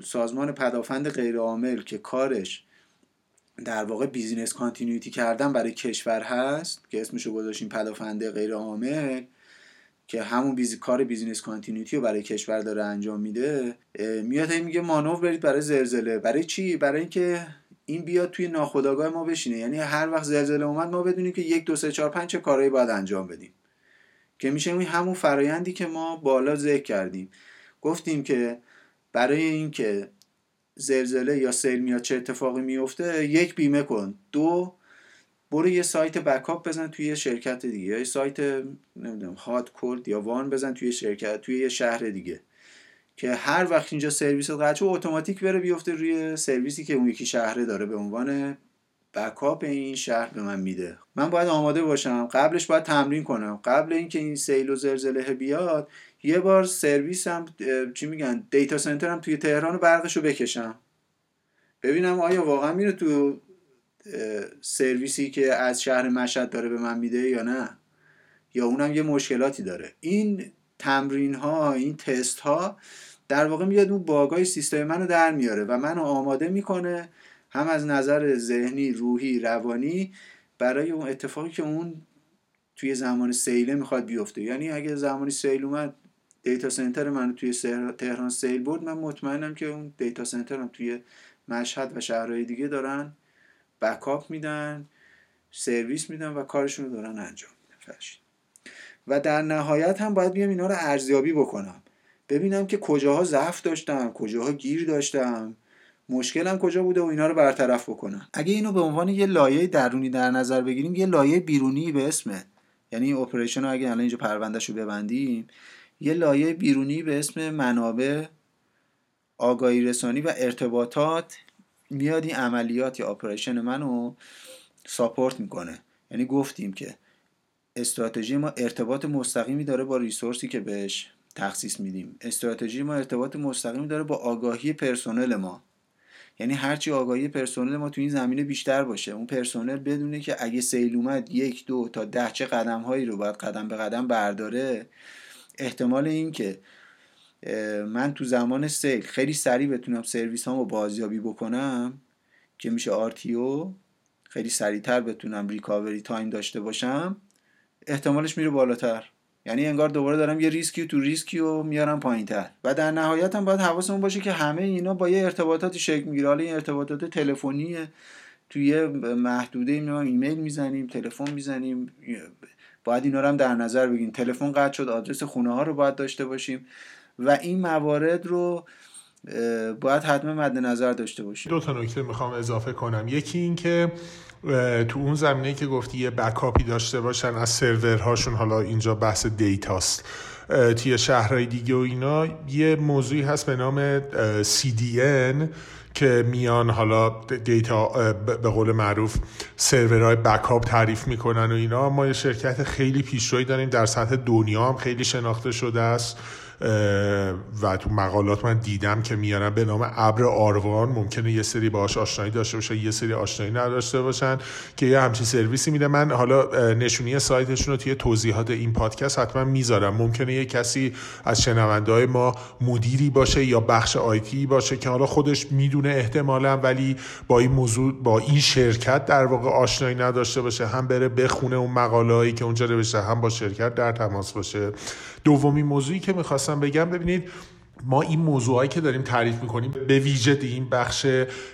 Speaker 1: سازمان پدافند غیرعامل که کارش در واقع business continuity کردن برای کشور هست که اسمشو گذاشیم پدافنده غیر عامل که همون busi... کار business continuity رو برای کشور داره انجام میده. میاد میگه مانور برید برای زلزله. برای چی؟ برای اینکه این بیاد توی ناخودآگاه ما بشینه. یعنی هر وقت زلزله اومد ما بدونیم که یک دو سه چهار پنج چه کارهایی باید انجام بدیم. که میشه همون فرایندی که ما بالا ذکر کردیم. گفتیم که برای اینکه زلزله یا سیل میاد چه اتفاقی میفته یک بیمه کن. دو برو یه سایت بکاپ بزن توی یه شرکت دیگه. یا یه سایت نمی‌دونم هات کورد یا وان بزن توی شرکت توی یه شهر دیگه. که هر وقت اینجا سرویس قطع اتوماتیک بره بیفته روی سرویسی که اون یکی شهره داره به عنوان بکاپ این شهر به من میده. من باید آماده باشم. قبلش باید تمرین کنم. قبل اینکه این سیل و زلزله بیاد یه بار سرویس هم چی میگن دیتا سنتر هم توی تهران و برقش رو بکشم. ببینم آیا واقعا میره تو سرویسی که از شهر مشهد داره به من میده یا نه. یا اونم یه مشکلاتی داره. این تمرین ها این تست ها در واقع میاد اون باگای سیستم منو در میاره و منو آماده می‌کنه هم از نظر ذهنی روحی روانی برای اون اتفاقی که اون توی زمان سیله می‌خواد بیفته. یعنی اگه زمانی سیل اومد دیتا سنتر من توی تهران سیل برد من مطمئنم که اون دیتا سنتر هم توی مشهد و شهرهای دیگه دارن بکاپ میدن سرویس میدن و کارشون رو دارن انجام میدن. و در نهایت هم باید بیام اینا رو ارزیابی بکنم. ببینم که کجاها ضعف داشتم کجاها گیر داشتم. مشکلم کجا بوده و اینا رو برطرف بکنم. اگه اینو به عنوان یه لایه درونی در نظر بگیریم یه لایه بیرونی به اسمه یعنی اپریشن رو اگه الان اینجا پروندهش رو ببندیم یه لایه بیرونی به اسم منابع آگاهی رسانی و ارتباطات میاد این عملیات یا اپریشن منو ساپورت می‌کنه. یعنی گفتیم که استراتژی ما ارتباط مستقیمی داره با ریسورسی که بهش تخصیص میدیم. استراتژی ما ارتباط مستقیمی داره با آگاهی پرسنل ما. یعنی هرچی آگاهی پرسنل ما تو این زمینه بیشتر باشه. اون پرسنل بدونه که اگه سیل اومد یک دو تا ده چه قدم هایی رو باید قدم به قدم برداره. احتمال این که من تو زمان سیل خیلی سریع بتونم سرویس رو بازیابی بکنم که میشه RTO خیلی سریعتر بتونم recovery time داشته باشم احتمالش میره بالاتر. یعنی انگار دوباره دارم یه ریسکی تو ریسکی رو میارم پایین تر و در نهایت هم باید حواسمون باشه که همه اینا با یه ارتباطاتی شکل می‌گیره. حالا این ارتباطات تلفنیه توی محدوده ایمیل می‌زنیم تلفن می‌زنیم. باید اینا رو هم در نظر بگیریم. تلفن قطع شد آدرس خونه ها رو باید داشته باشیم و این موارد رو باید حتما مد نظر داشته باشیم.
Speaker 2: دو تا نکته می‌خوام اضافه کنم. یکی این که تو اون زمینه که گفتی یه بکاپی داشته باشن از سرورهاشون حالا اینجا بحث دیتاست. توی شهرهای دیگه و اینا یه موضوعی هست به نام CDN که میان حالا دیتا به قول معروف سرورهای بکاپ تعریف می‌کنن و اینا. ما یه شرکت خیلی پیشروی داریم در سطح دنیا هم خیلی شناخته شده است. و تو مقالات من دیدم که میارن به نام ابر آروان ممکنه یه سری باهاش آشنایی داشته باشه یه سری آشنایی نداشته باشن که یه همچین سرویسی میده. من حالا نشونی سایتشون رو توی توضیحات این پادکست حتما می‌ذارم. ممکنه یه کسی از شنونده های ما مدیری باشه یا بخش آیتی باشه که حالا خودش می‌دونه احتمالا ولی با این موضوع با این شرکت در واقع آشنایی نداشته باشه. هم بره بخونه اون مقاله که اونجا نوشته هم با شرکت در تماس باشه. دومی موضوعی که می‌خواستم بگم ببینید ما این موضوعهایی که داریم تعریف می‌کنیم به ویژه این بخش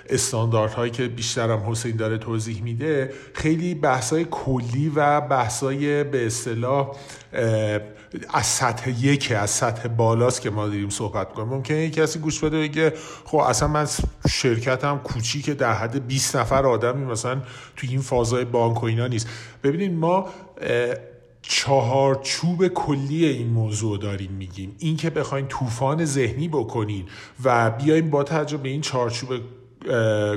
Speaker 2: استانداردهایی که بیشترم حسین داره توضیح میده خیلی بحثای کلی و بحثای به اصطلاح از سطح یک از سطح بالاست که ما داریم صحبت کنیم ممکنه یک کسی گوش بده بگه خب اصلا من شرکتم کوچیک در حد 20 نفر آدمی مثلا توی این فازای بانک و اینا نیست. ببینید ما چهارچوب کلی این موضوع داریم میگیم. این که بخواین طوفان ذهنی بکنین و بیایم با توجه به این چهارچوب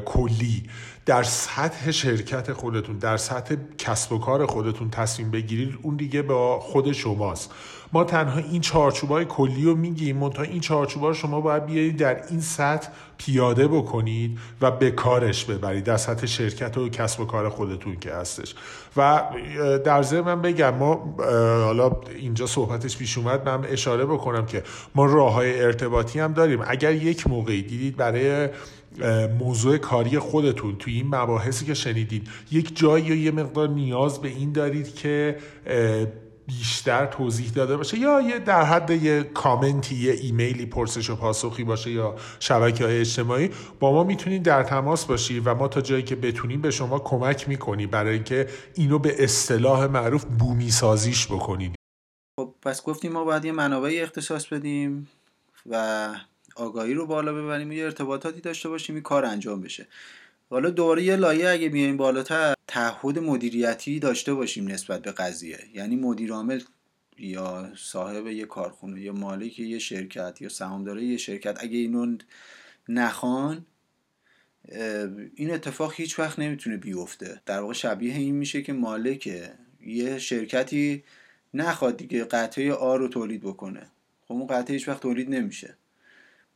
Speaker 2: کلی در سطح شرکت خودتون در سطح کسب و کار خودتون تصمیم بگیرید اون دیگه با خود شماست. ما تنها این چارچوبای کلی رو میگیم منتها این چارچوبا رو شما باید بیایید در این سطح پیاده بکنید و به کارش ببرید در سطح شرکت و کسب و کار خودتون که هستش. و در ضمن من بگم ما حالا اینجا صحبتش پیش اومد من اشاره بکنم که ما راه های ارتباطی هم داریم. اگر یک موقعی دیدید برای موضوع کاری خودتون توی این مباحثی که شنیدید. یک جایی یا یه مقدار نیاز به این دارید که بیشتر توضیح داده باشه؟ یا یه در حد یه کامنتی یه ایمیلی پرسش و پاسخی باشه یا شبکه های اجتماعی؟ با ما می‌تونید در تماس باشید و ما تا جایی که بتونیم به شما کمک می‌کنیم برای اینکه اینو به اصطلاح معروف بومی سازیش بکنید
Speaker 1: خب پس گفتیم ما باید یه منابعی اختصاص بدیم و آگاهی رو بالا ببریم یه ارتباطاتی داشته باشیم این کار انجام بشه. حالا دوباره یه لایه اگه بیایم بالاتر تعهد مدیریتی داشته باشیم نسبت به قضیه. یعنی مدیر عامل یا صاحب یه کارخونه یا مالک یه شرکت یا سهامدار یه شرکت اگه اینو نخوان این اتفاق هیچ وقت نمی‌تونه بیفته. در واقع شبیه این میشه که مالک یه شرکتی نخواد دیگه قطعه A رو تولید بکنه. خب اون قطعه هیچ وقت تولید نمیشه.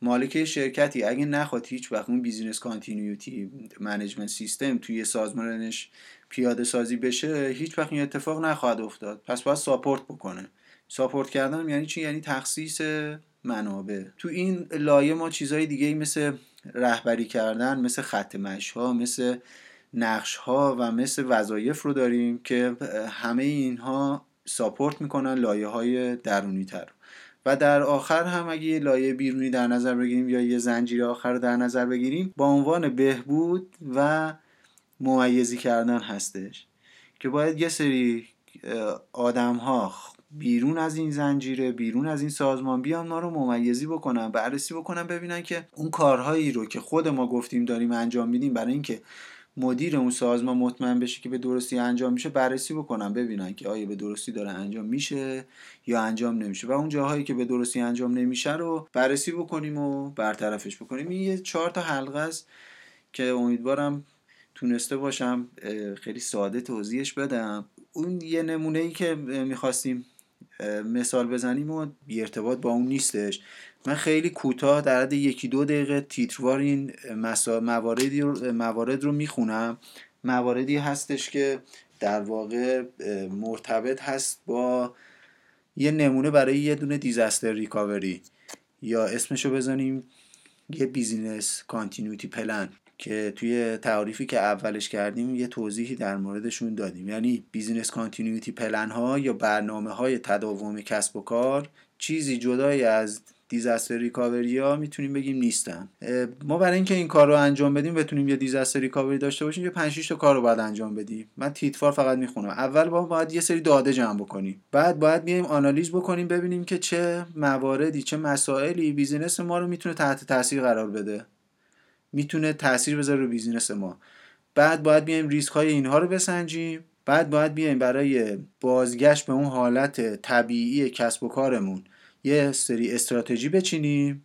Speaker 1: مالک شرکتی اگه نخواد هیچ وقت اون business continuity management system توی سازمانش پیاده سازی بشه هیچ وقت این اتفاق نخواهد افتاد. پس باید ساپورت بکنه. ساپورت کردن یعنی چی؟ یعنی تخصیص منابع. تو این لایه ما چیزهای دیگه ای مثل رهبری کردن مثل خط ها مثل نقش ها و مثل وظایف رو داریم که همه اینها ساپورت می‌کنن لایه های درونی تر و در آخر هم اگه یه لایه بیرونی در نظر بگیریم یا یه زنجیره آخر رو در نظر بگیریم با عنوان بهبود و ممیزی کردن هستش که باید یه سری آدم ها بیرون از این زنجیره بیرون از این سازمان بیان ما رو ممیزی بکنن بررسی بکنن ببینن که اون کارهایی رو که خود ما گفتیم داریم انجام میدیم برای اینکه مدیر اون سازمان مطمئن بشه که به درستی انجام میشه بررسی بکنن ببینن که آیا به درستی داره انجام میشه یا انجام نمیشه. و اون جاهایی که به درستی انجام نمیشه رو بررسی بکنیم و برطرفش بکنیم. این یه چهار تا حلقه است که امیدوارم تونسته باشم خیلی ساده توضیحش بدم. اون یه نمونه ای که می‌خواستیم مثال بزنیم و ارتباط با اون نیستش. من خیلی کوتاه در حد یکی دو دقیقه تیتروار این مواردی رو موارد رو می‌خونم. مواردی هستش که در واقع مرتبط هست با یه نمونه برای یه دونه دیزاستر ریکاوری. یا اسمشو بزنیم یه business continuity plan. که توی تعریفی که اولش کردیم یه توضیحی در موردشون دادیم. یعنی business continuity plan ها یا برنامه های تداوم کسب و کار چیزی جدای از disaster recovery ها می‌تونیم بگیم نیستن. ما برای اینکه این کار رو انجام بدیم بتونیم یه disaster recovery داشته باشیم یه 5 تا کار رو باید انجام بدیم. من تیتروار فقط می‌خونم. اول با باید یه سری داده جمع بکنیم. بعد باید بیایم آنالیز بکنیم ببینیم که چه مواردی چه مسائلی business ما رو می‌تونه تحت تاثیر قرار بده. می‌تونه تاثیر بذاره رو بیزینس ما. بعد باید بیایم ریسک های اینها رو بسنجیم. بعد باید بیایم برای بازگشت به اون حالت طبیعی کسب و کارمون یه سری استراتژی بچینیم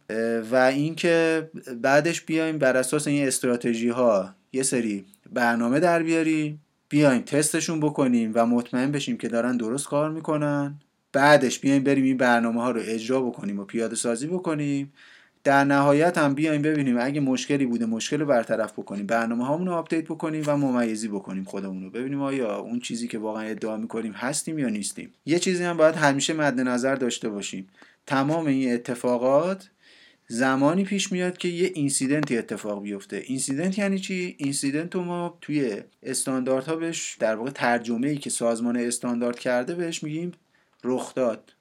Speaker 1: و اینکه بعدش بیایم بر اساس این استراتژی ها یه سری برنامه در بیاریم بیایم تستشون بکنیم و مطمئن بشیم که دارن درست کار می‌کنن. بعدش بیایم بریم این برنامه ها رو اجرا بکنیم و پیاده سازی بکنیم. در نهایت هم بیایم ببینیم اگه مشکلی بوده مشکل رو برطرف بکنیم برنامه هامون رو update بکنیم و ممیزی بکنیم خودمون رو. ببینیم آیا اون چیزی که واقعا ادعا می‌کنیم هستیم یا نیستیم. یه چیزی هم باید همیشه مد نظر داشته باشیم. تمام این اتفاقات زمانی پیش میاد که یه incident ی اتفاق بیفته. incident یعنی چی؟ incident رو ما توی استانداردها بهش در واقع ترجمه ای که سازمان استاندارد کرده بهش میگیم رخ داد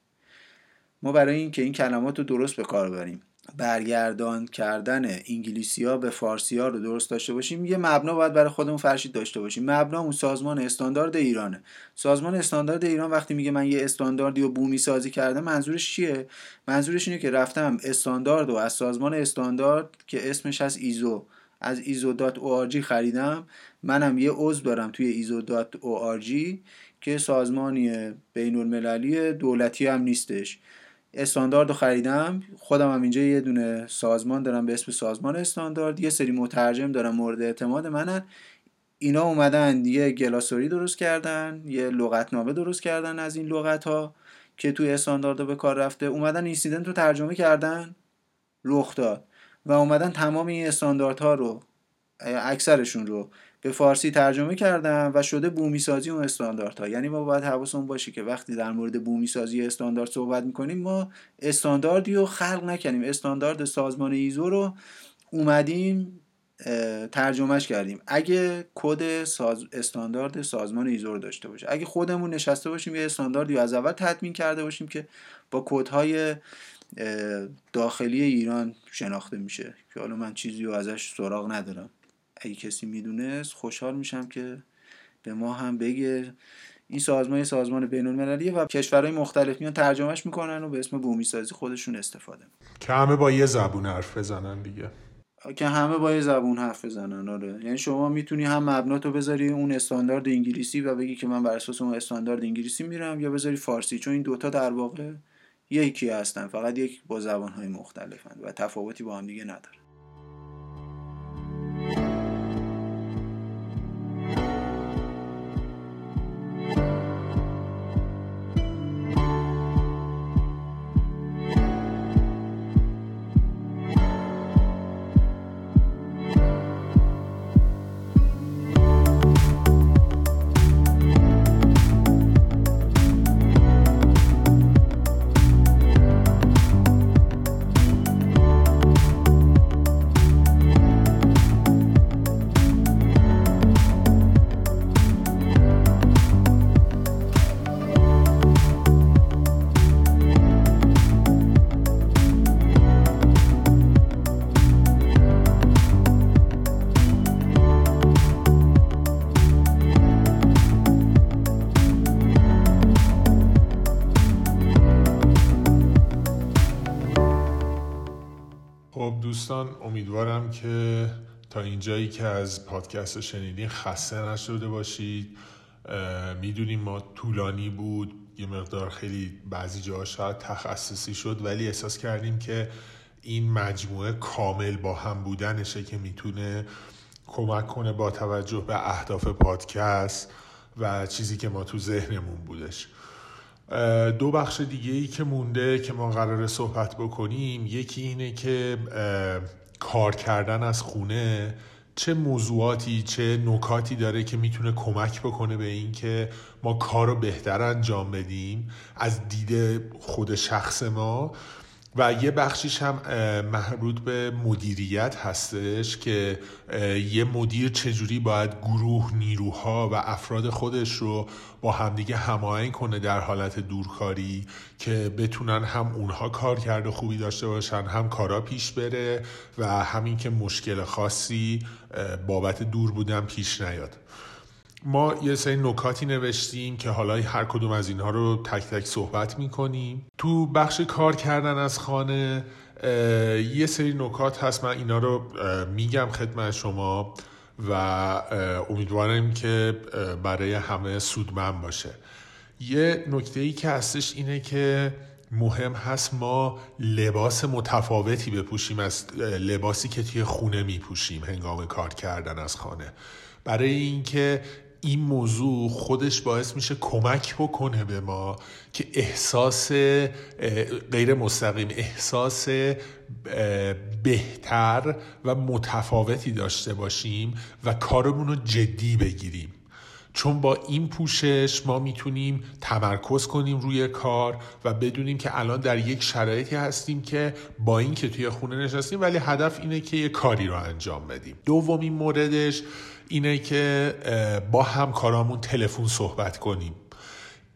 Speaker 1: ما برای اینکه این کلمات رو درست به کار بریم برگردان کردن انگلیسی ها به فارسی ها رو درست داشته باشیم. یه مبنا باید برای خودمون فرشید داشته باشیم. مبنا اون سازمان استاندارد ایرانه. سازمان استاندارد ایران وقتی میگه من یه استانداردی و بومی سازی کرده منظورش چیه؟ منظورش اینه که رفتم استاندارد و از سازمان استاندارد که اسمش از ایزو از ایزو.org خریدم. منم یه عضو دارم توی ایزو.org که سازمانی بین المللی دولتی هم نیستش. استاندارد رو خریدم. خودم هم اینجا یه دونه سازمان دارم به اسم سازمان استاندارد. یه سری مترجم دارم مورد اعتماد منن. اینا اومدن یه گلاسوری درست کردن یه لغتنامه درست کردن از این لغت ها که توی استاندارد به کار رفته. اومدن اینسیدنت رو ترجمه کردن رخ داد. و اومدن تمام این استانداردها رو اکثرشون رو به فارسی ترجمه کردم و شده بومی سازی و استانداردها. یعنی ما باید حواسمون باشه که وقتی در مورد بومی سازی استاندارد صحبت می‌کنیم ما استانداردی رو خلق نکنیم استاندارد سازمان ایزو رو اومدیم ترجمهش کردیم. اگه کد ساز... استاندارد سازمان ایزو رو داشته باشه. اگه خودمون نشسته باشیم یه استانداردی از اول تدوین کرده باشیم که با کدهای داخلی ایران شناخته میشه. که حالا من چیزی رو ازش سراغ ندارم. اگه کسی می‌دونست خوشحال میشم که به ما هم بگه. این سازمان یه سازمان بین المللیه و کشورهای مختلف میان ترجمهش می‌کنن و به اسم بومی سازی خودشون استفاده
Speaker 2: که همه با یه زبون حرف بزنن دیگه.
Speaker 1: که همه با یه زبون حرف بزنن آره. یعنی شما می‌تونی هم مبناتو بذاری اون استاندارد انگلیسی و بگی که من بر اساس اون استاندارد انگلیسی میرم یا بذاری فارسی چون این دوتا در واقع یکی هستن فقط یک با زبانهای مختلفن و تفاوتی با هم دیگه نداره
Speaker 2: دوستان امیدوارم که تا اینجایی که از پادکست شنیدین خسته نشده باشید. می‌دونیم ما طولانی بود یه مقدار خیلی بعضی جاها شاید تخصصی شد ولی احساس کردیم که این مجموعه کامل با هم بودنشه که می‌تونه کمک کنه با توجه به اهداف پادکست و چیزی که ما تو ذهنمون بودش. دو بخش دیگه ای که مونده که ما قرار صحبت بکنیم یکی اینه که کار کردن از خونه چه موضوعاتی چه نکاتی داره که می‌تونه کمک بکنه به این که ما کار رو بهتر انجام بدیم. از دید خود شخص ما و یه بخشیش هم مربوط به مدیریت هستش که یه مدیر چجوری باید گروه نیروها و افراد خودش رو با همدیگه هماهنگ کنه در حالت دورکاری که بتونن هم اونها کار کرده خوبی داشته باشن هم کارا پیش بره و همین که مشکل خاصی بابت دور بودن پیش نیاد. ما یه سری نکاتی نوشتیم که حالا هر کدوم از اینها رو تک تک صحبت می‌کنیم. تو بخش کار کردن از خانه یه سری نکات هست. من اینا رو میگم خدمت شما و امیدوارم که برای همه سودمند باشه. یه نکته ای که هستش اینه که مهم هست ما لباس متفاوتی بپوشیم از لباسی که توی خونه میپوشیم هنگام کار کردن از خانه. برای اینکه این موضوع خودش باعث میشه کمک بکنه به ما که احساس غیر مستقیم احساس بهتر و متفاوتی داشته باشیم و کارمون رو جدی بگیریم. چون با این پوشش ما می‌تونیم تمرکز کنیم روی کار و بدونیم که الان در یک شرایطی هستیم که با این که توی خونه نشستیم ولی هدف اینه که یه کاری رو انجام بدیم. دومین موردش اینه که با همکارامون تلفن صحبت کنیم.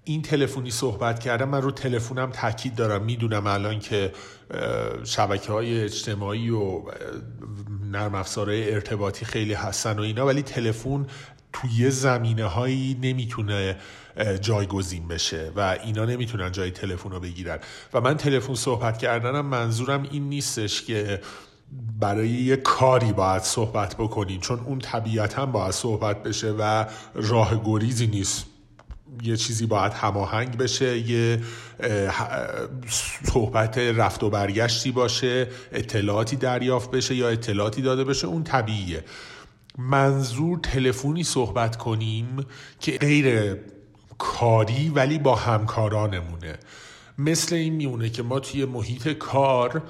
Speaker 2: این تلفنی صحبت کردم من رو تلفنم تاکید دارم. می‌دونم الان که شبکه های اجتماعی و نرم افزارهای ارتباطی خیلی هستن و اینا ولی تلفن توی زمینه هایی نمی‌تونه جایگزین بشه و اینا نمی‌تونن جای تلفن رو بگیرن. و من تلفن صحبت کردنم منظورم این نیستش که برای یه کاری باید صحبت بکنیم چون اون طبیعتا باید صحبت بشه و راه گریزی نیست. یه چیزی باید هماهنگ بشه یه صحبت رفت و برگشتی باشه اطلاعاتی دریافت بشه یا اطلاعاتی داده بشه اون طبیعیه. منظور تلفنی صحبت کنیم که غیر کاری ولی با همکارانمونه. مثل این میونه که ما توی محیط کار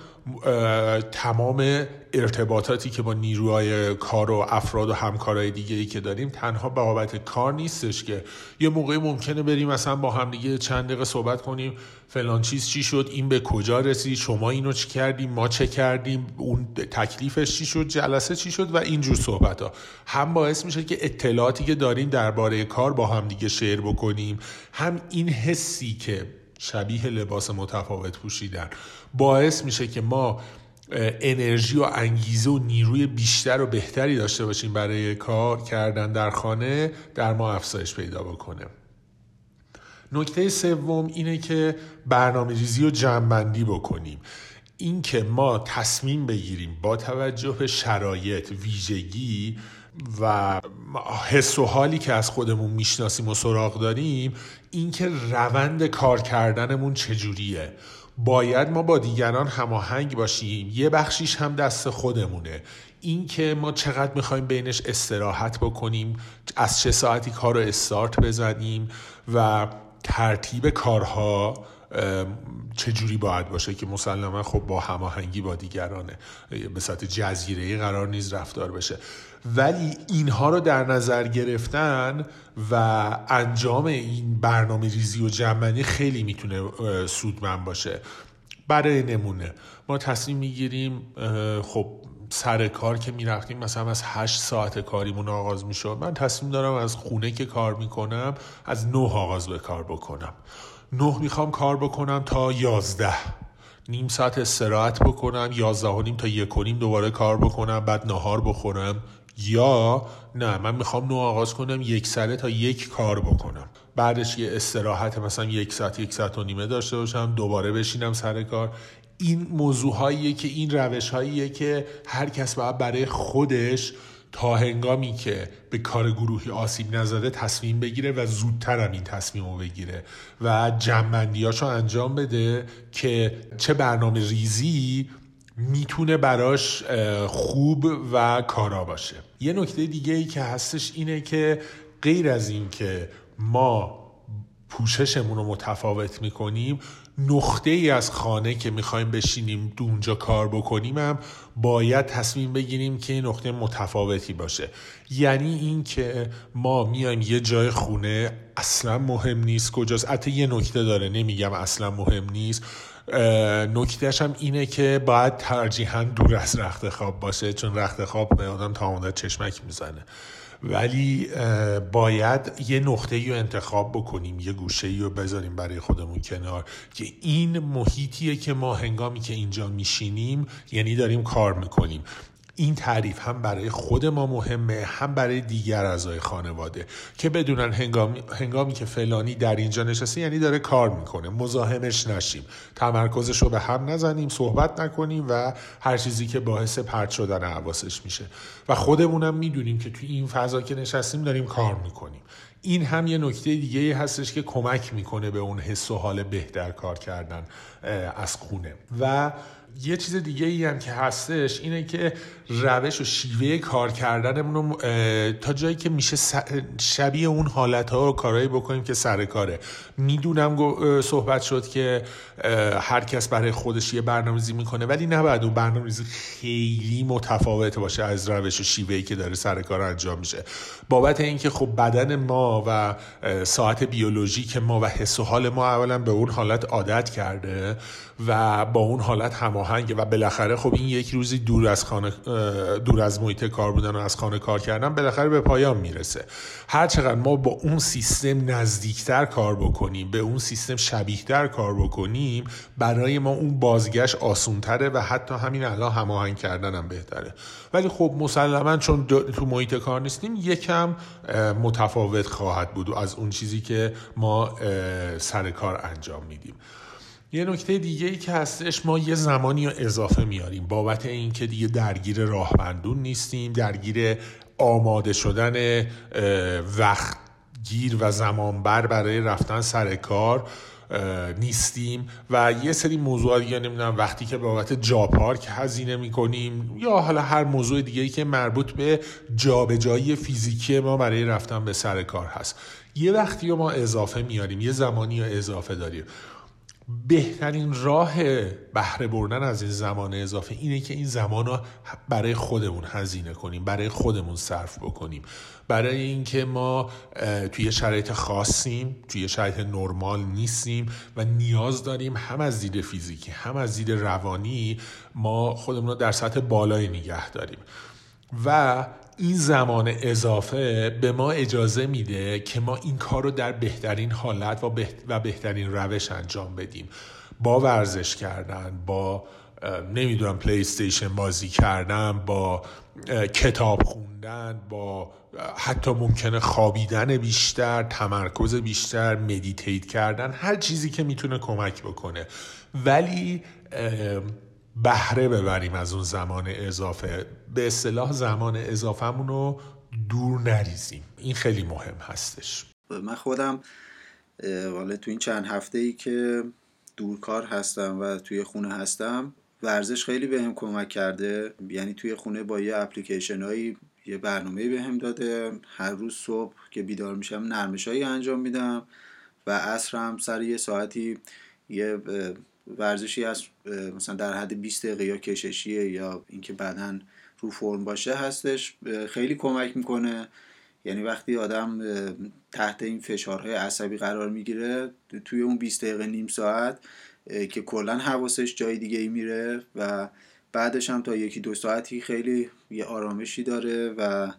Speaker 2: تمام ارتباطاتی که با نیروهای کار و افراد و همکارای دیگه ای که داریم تنها به بابت کار نیستش که. یه موقعی ممکنه بریم مثلا با هم دیگه چند دقیقه صحبت کنیم فلان چیز چی شد این به کجا رسید شما اینو چی کردیم ما چه کردیم اون تکلیفش چی شد جلسه چی شد و اینجور صحبت ها هم باعث میشه که اطلاعاتی که داریم درباره کار با هم دیگه شیر بکنیم هم این حسی که شبیه لباس متفاوت پوشیدن. باعث میشه که ما انرژی و انگیزه و نیروی بیشتر و بهتری داشته باشیم برای کار کردن در خانه در ما افزایش پیدا بکنه. نکته سوم اینه که برنامه ریزی و جمعبندی بکنیم. اینکه ما تصمیم بگیریم با توجه به شرایط ویژگی و حس و حالی که از خودمون می‌شناسیم و سراغ داریم اینکه روند کار کردنمون چجوریه. باید ما با دیگران هماهنگ باشیم. یه بخشیش هم دست خودمونه. اینکه ما چقدر می‌خوایم بینش استراحت بکنیم از چه ساعتی کار رو استارت بزنیم و ترتیب کارها چجوری باید باشه که مسلما خب با هماهنگی با دیگرانه. به صورت جزیره قرار نیز رفتار بشه. ولی اینها رو در نظر گرفتن و انجام این برنامه ریزی و جمعنی خیلی می‌تونه سودمند باشه. برای نمونه. ما تصمیم می‌گیریم خب سر کار که می‌رفتیم مثلا از هشت ساعت کاریمون آغاز می‌شد. من تصمیم دارم از خونه که کار می‌کنم از نه آغاز به کار بکنم. نه می‌خوام کار بکنم تا یازده. نیم ساعت استراحت بکنم یازده و نیم تا یک و نیم دوباره کار بکنم بعد نهار بخورم. یا نه من می‌خوام نو آغاز کنم یک سره تا یک کار بکنم. بعدش یه استراحت مثلا یک ساعت یک ساعت و نیمه داشته باشم دوباره بشینم سر کار. این موضوع هاییه که این روش هاییه که هر کس باید برای خودش تا هنگامی که به کار گروهی آسیب نزده تصمیم بگیره و زودتر هم این تصمیم رو بگیره و جمعندیاشو انجام بده که چه برنامه ریزی می‌تونه براش خوب و کارا باشه. یه نکته دیگه ای که هستش اینه که غیر از این که ما کوششمون رو متفاوت می‌کنیم نقطه ای از خانه که می‌خوایم بشینیم اونجا کار بکنیم هم باید تصمیم بگیریم که این نقطه متفاوتی باشه. یعنی اینکه ما میایم یه جای خونه اصلا مهم نیست کجاست. حتی یه نکته داره نمیگم اصلا مهم نیست. نکتهش هم اینه که باید ترجیحاً دور از رخت خواب باشه چون رخت خواب به آدم تا چشمک می‌زنه. ولی باید یه نقطه رو انتخاب بکنیم یه گوشه رو بذاریم برای خودمون کنار که این محیطیه که ما هنگامی که اینجا میشینیم یعنی داریم کار می‌کنیم. این تعریف هم برای خود ما مهمه هم برای دیگر اعضای خانواده که بدونن هنگامی, هنگامی که فلانی در اینجا نشسته یعنی داره کار می‌کنه. مزاحمش نشیم. تمرکزش رو به هم نزنیم صحبت نکنیم و هر چیزی که باعث پرت شدن حواسش میشه. و خودمونم می‌دونیم که توی این فضا که نشستیم داریم کار می‌کنیم. این هم یه نکته دیگه هستش که کمک می‌کنه به اون حس و حال بهتر کار کردن از خونه. و یه چیز دیگه ای هم که هستش اینه که روش و شیوه کار کردنمون رو تا جایی که میشه شبیه اون حالت ها و کارهایی بکنیم که سر کاره. می‌دونم صحبت شد که هر کس برای خودش یه برنامه‌ریزی می‌کنه ولی نباید اون برنامه‌ریزی خیلی متفاوت باشه از روش و شیوهی که داره سر کار انجام میشه. بابت اینکه خب بدن ما و ساعت بیولوژیک ما و حس و حال ما اولا به اون حالت عادت کرده و با اون حالت هماهنگه و بالاخره خب این یک روزی دور از خانه دور از محیط کار بودن و از خانه کار کردن بالاخره به پایان می‌رسه. هر چقدر ما با اون سیستم نزدیکتر کار بکنیم به اون سیستم شبیهتر کار بکنیم برای ما اون بازگشت آسونتره و حتی همین الان هماهنگ کردن هم بهتره. ولی خب مسلما چون تو محیط کار نیستیم یکم متفاوت خواهد بود از اون چیزی که ما سر کار انجام میدیم. یه نکته دیگه ای که هستش ما یه زمانی رو اضافه میاریم. بابت اینکه دیگه درگیر راهبندون نیستیم درگیر آماده شدن وقت گیر و زمانبر برای رفتن سر کار نیستیم. و یه سری موضوع دیگه نمی‌دونم وقتی که بابت جا پارک هزینه می‌کنیم یا حالا هر موضوع دیگه که مربوط به جابجایی فیزیکی ما برای رفتن به سر کار هست. یه وقتی ما اضافه میاریم یه زمانی رو اضافه داریم. بهترین راه بهره بردن از این زمان اضافه اینه که این زمان رو برای خودمون هزینه کنیم برای خودمون صرف بکنیم. برای اینکه ما توی شرایط خاصیم توی شرایط نرمال نیستیم و نیاز داریم هم از دید فیزیکی هم از دید روانی ما خودمون رو در سطح بالای نگه داریم. و این زمان اضافه به ما اجازه میده که ما این کار رو در بهترین حالت و, و بهترین روش انجام بدیم. با ورزش کردن با نمی‌دونم پلی استیشن بازی کردن با کتاب خوندن با حتی ممکنه خوابیدن بیشتر تمرکز بیشتر meditate کردن هر چیزی که می‌تونه کمک بکنه. ولی بهره ببریم از اون زمان اضافه. به اصطلاح زمان اضافهمون رو دور نریزیم. این خیلی مهم هستش.
Speaker 1: من خودم حالا تو این چند هفته ای که دورکار هستم و توی خونه هستم ورزش خیلی بهم کمک کرده. یعنی توی خونه با یه اپلیکیشن هایی یه برنامه بهم داده. هر روز صبح که بیدار میشم نرمش هایی انجام میدم و عصر هم سر یه ساعتی یه ورزشی از مثلا در حد 20 دقیقه یا کششیه یا اینکه بدن رو فرم باشه هستش. خیلی کمک می‌کنه. یعنی وقتی آدم تحت این فشارهای عصبی قرار می‌گیره توی اون 20 دقیقه نیم ساعت که کلا حواسش جای دیگه ای میره و بعدش هم تا یکی دو ساعتی خیلی یه آرامشی داره و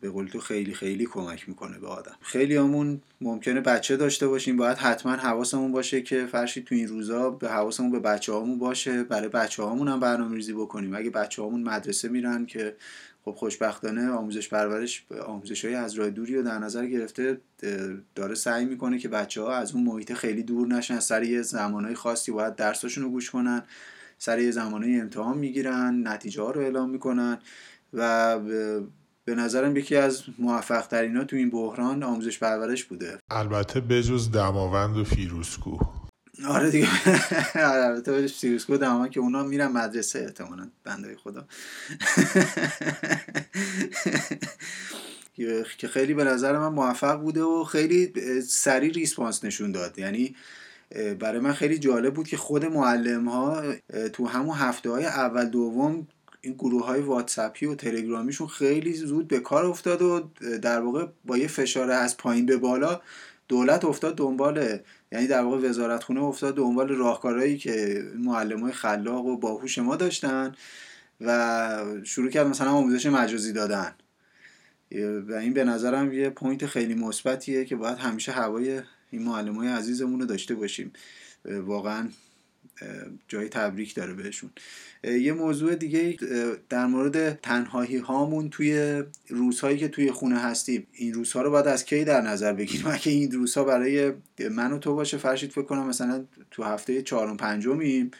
Speaker 1: به قول تو خیلی خیلی کمک می‌کنه به آدم. خیلی همون ممکنه بچه داشته باشیم باید حتما حواسمون باشه که فرشی تو این روزا به حواسمون به بچه هامون باشه. برای بچه هامون هم برنامه ریزی بکنیم. اگه بچه هامون مدرسه میرن که خب خوشبختانه آموزش پرورش آموزش های از راه دوری رو در نظر گرفته داره سعی می‌کنه که بچه ها از اون محیط خیلی دور نشن. سر یه زمانهای خاصی باید درساشون رو گوش کنن. سر یه زمانهای امتحان می‌گیرن. نتیجه ها رو اعلام می‌کنن و به نظرم یکی از موفق ترین ها تو این بحران آموزش پرورش بوده.
Speaker 2: البته بجز دماوند و فیروزکوه
Speaker 1: آره دیگه. آره، البته بجز فیروزکوه دماوند که اونا میرن مدرسه احتمالا بنده خدا. که خیلی به نظر من موفق بوده و خیلی سریع ریسپانس نشون داد. یعنی برای من خیلی جالب بود که خود معلم ها تو همون هفته های اول دوم این گروه های واتسپی و تلگرامیشون خیلی زود به کار افتاد و در واقع با یه فشار از پایین به بالا دولت افتاد دنبال یعنی در واقع وزارت خونه افتاد دنبال راهکارهایی که معلم های خلاق و باهوش ما داشتن و شروع کرد مثلا آموزش مجازی دادن. و این به نظرم یه پوینت خیلی مثبتیه که باید همیشه هوای این معلم های عزیزمون رو داشته باشیم. واقعا جای تبریک داره بهشون. یه موضوع دیگه در مورد تنهایی هامون توی روزهایی که توی خونه هستیم. این روزها رو باید از کی در نظر بگیریم؟ اگه این روزها برای من و تو باشه فرشید فکر کنم مثلا تو هفته چهارم پنجمیم.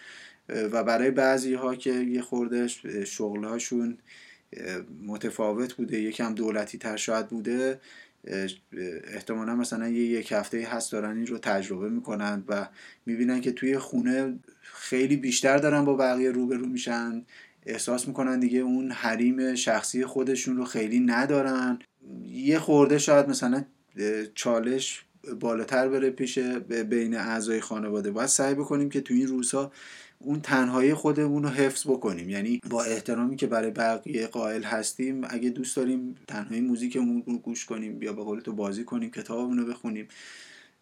Speaker 1: و برای بعضی ها که یه خورده شغلهاشون متفاوت بوده یکم دولتی تر شاید بوده احتمالا مثلا یه یک هفته هست دارن این رو تجربه می‌کنن و می‌بینن که توی خونه خیلی بیشتر دارن با بقیه روبرو میشن. احساس می‌کنن دیگه اون حریم شخصی خودشون رو خیلی ندارن. یه خورده شاید مثلا چالش بالاتر بره پیش بین اعضای خانواده. باید سعی بکنیم که تو این روزها اون تنهایی خودمون رو حفظ بکنیم. یعنی با احترامی که برای بقیه قائل هستیم اگه دوست داریم تنهایی موزیکمون رو گوش کنیم یا به قول تو بازی کنیم کتابمون رو بخونیم.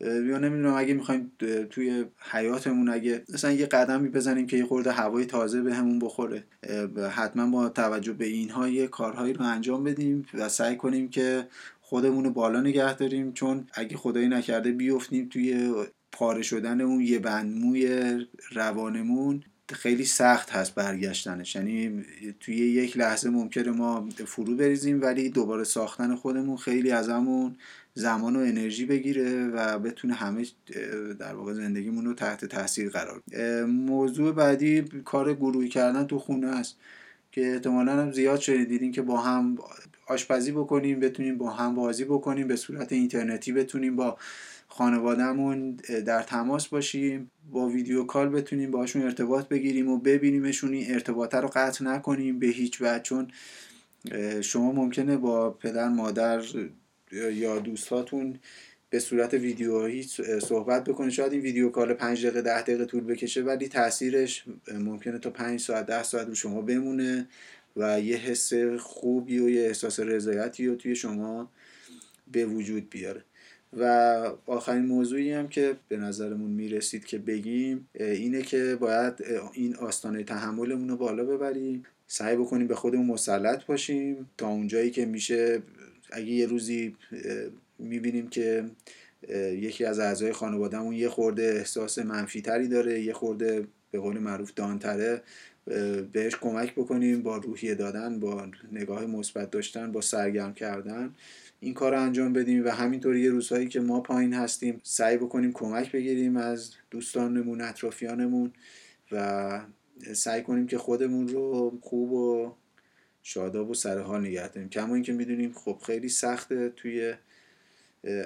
Speaker 1: یا نمی‌دونم اگه می‌خوایم توی حیاتمون اگه مثلا یه قدمی بزنیم که یه خورده هوای تازه به همون بخوره حتما با توجه به اینها یه کارهایی رو انجام بدیم و سعی کنیم که خودمون رو بالا نگه داریم. چون اگه خدایی نکرده بیفتیم توی پاره شدن اون یه بندموی روانمون خیلی سخت هست برگشتنش. یعنی توی یک لحظه ممکنه ما فرو بریزیم ولی دوباره ساختن خودمون خیلی ازمون زمان و انرژی بگیره و بتونه همه در واقع زندگیمون رو تحت تاثیر قرار موضوع بعدی کار گروهی کردن تو خونه است که احتمالا هم زیاد شنیدین که با هم آشپزی بکنیم بتونیم با هم بازی بکنیم به صورت اینترنتی بتونیم با خانوادهمون در تماس باشیم با ویدیو کال بتونیم باشون ارتباط بگیریم و ببینیمشون این ارتباط رو قطع نکنیم به هیچ وجه. چون شما ممکنه با پدر مادر یا دوستاتون به صورت ویدیویی صحبت بکنید شاید این ویدیو کال 5 دقیقه 10 دقیقه طول بکشه ولی تاثیرش ممکنه تا 5 ساعت 10 ساعت رو شما بمونه و یه حس خوبی و یه احساس رضایتی رو توی شما به وجود بیاره. و آخرین موضوعی هم که به نظرمون می‌رسید که بگیم اینه که باید این آستانه تحملمون رو بالا ببریم سعی بکنیم به خودمون مسلط باشیم تا اونجایی که میشه. اگه یه روزی می‌بینیم که یکی از اعضای خانوادهمون یه خورده احساس منفی تری داره یه خورده به قول معروف دانتره بهش کمک بکنیم با روحیه دادن با نگاه مثبت داشتن با سرگرم کردن. این کار رو انجام بدیم و همینطور یه روزهایی که ما پایین هستیم سعی بکنیم کمک بگیریم از دوستانمون اطرافیانمون و سعی کنیم که خودمون رو خوب و شاداب و سرحال نگه داریم. کما اینکه می‌دونیم خب خیلی سخته توی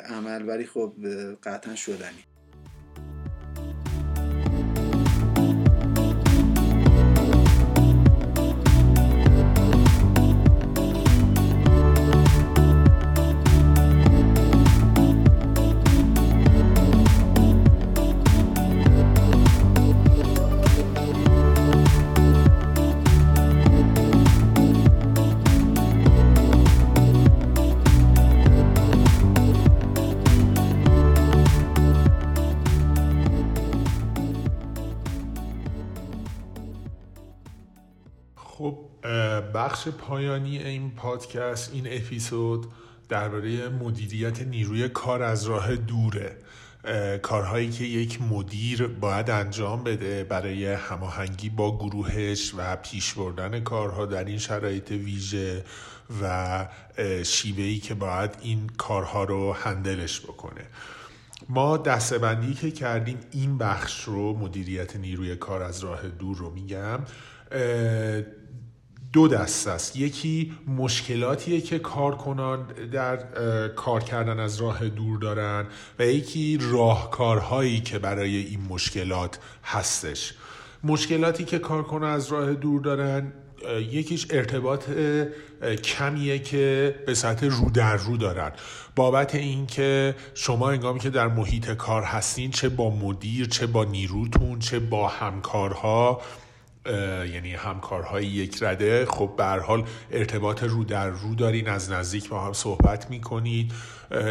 Speaker 1: عمل ولی خب قطعا شدنی.
Speaker 2: بخش پایانی این پادکست این اپیزود درباره مدیریت نیروی کار از راه دوره. کارهایی که یک مدیر باید انجام بده برای هماهنگی با گروهش و پیش بردن کارها در این شرایط ویژه و شیوهی که باید این کارها رو هندلش بکنه. ما دستبندی که کردیم این بخش رو مدیریت نیروی کار از راه دور رو میگم دو دست است. یکی مشکلاتیه که کارکنان در کار کردن از راه دور دارن و یکی راهکارهایی که برای این مشکلات هستش. مشکلاتی که کارکنان از راه دور دارن یکیش ارتباط کمیه که به سطح رو در رو دارن. بابت اینکه شما انگامی که در محیط کار هستین چه با مدیر چه با نیروتون چه با همکارها یعنی همکارهای یک رده. خب به حال ارتباط رو در رو دارین از نزدیک با هم صحبت می‌کنید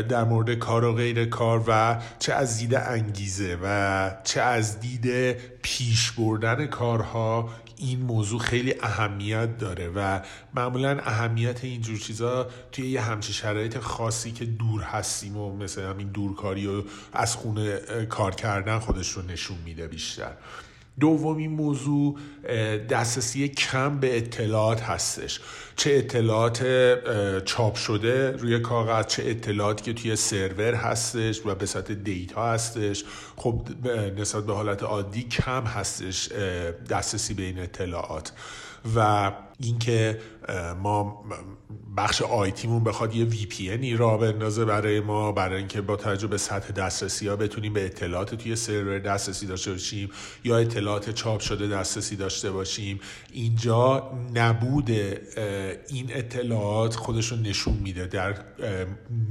Speaker 2: در مورد کار و غیر کار و چه از دید انگیزه و چه از دید پیش بردن کارها. این موضوع خیلی اهمیت داره و معمولا اهمیت اینجور چیزا توی یه همچی شرایط خاصی که دور هستیم و مثل همین دورکاری و از خونه کار کردن خودش رو نشون میده بیشتر. دومین موضوع دسترسی کم به اطلاعات هستش. چه اطلاعات چاپ شده روی کاغذ چه اطلاعاتی که توی سرور هستش و به صورت دیتا هستش. خب نسبت به حالت عادی کم هستش دسترسی به این اطلاعات. و اینکه ما بخش IT مون بخواد یه VPN ای راه بندازه برای ما برای اینکه با توجه به سطح دسترسی ها بتونیم به اطلاعات توی سرور دسترسی داشته باشیم یا اطلاعات چاپ شده دسترسی داشته باشیم. اینجا نبود این اطلاعات خودش رو نشون میده در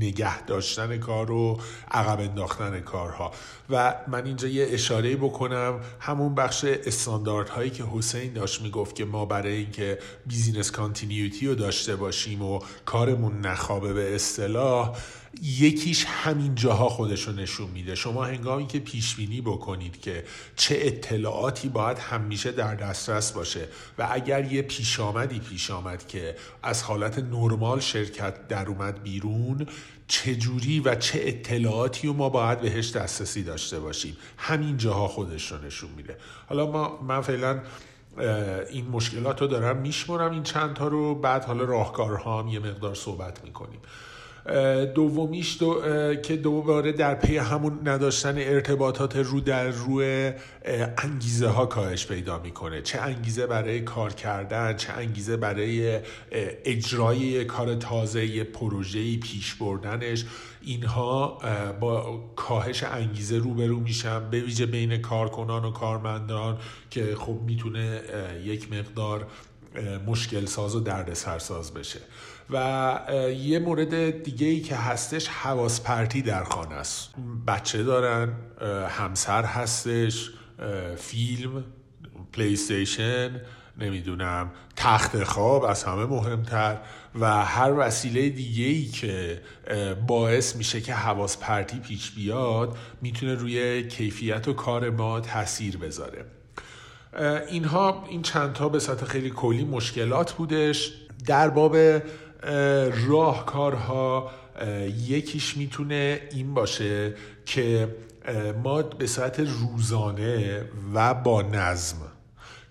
Speaker 2: نگه داشتن کار و عقب انداختن کارها. و من اینجا یه اشاره بکنم همون بخش استانداردهایی که حسین داشت می‌گفت که ما برای اینکه business continuity رو داشته باشیم و کارمون نخوابه به اصطلاح یکیش همین جاها خودش نشون میده. شما هنگامی که پیش بینی بکنید که چه اطلاعاتی باید همیشه در دسترس باشه و اگر یه پیش آمدی پیش آمد که از حالت نرمال شرکت در اومد بیرون چجوری و چه اطلاعاتی رو ما باید بهش دسترسی داشته باشیم؟ همین جاها خودش رو نشون میده. حالا ما من فعلا این مشکلات رو دارم میشمرم این چند تا رو. بعد حالا راهکارها هم یه مقدار صحبت می‌کنیم. دومیش دو که دوباره در پی همون نداشتن ارتباطات رو در روی انگیزه ها کاهش پیدا می‌کنه. چه انگیزه برای کار کردن چه انگیزه برای اجرای کار تازه پروژه پیش بردنش. اینها با کاهش انگیزه روبرو میشن. به ویژه بین کارکنان و کارمندان که خب می‌تونه یک مقدار مشکل ساز و دردسرساز بشه. و یه مورد دیگه ای که هستش حواس پرتی در خانه است. بچه دارن همسر هستش فیلم پلی نمی‌دونم تخت خواب از همه مهمتر و هر وسیله دیگه ای که باعث میشه که حواس پرتی پیش بیاد می‌تونه روی کیفیت و کار ما تاثیر بذاره. اینها این چندتا به سطح خیلی کلی مشکلات بودش. در باب راهکارها یکیش می‌تونه این باشه که ما به صورت روزانه و با نظم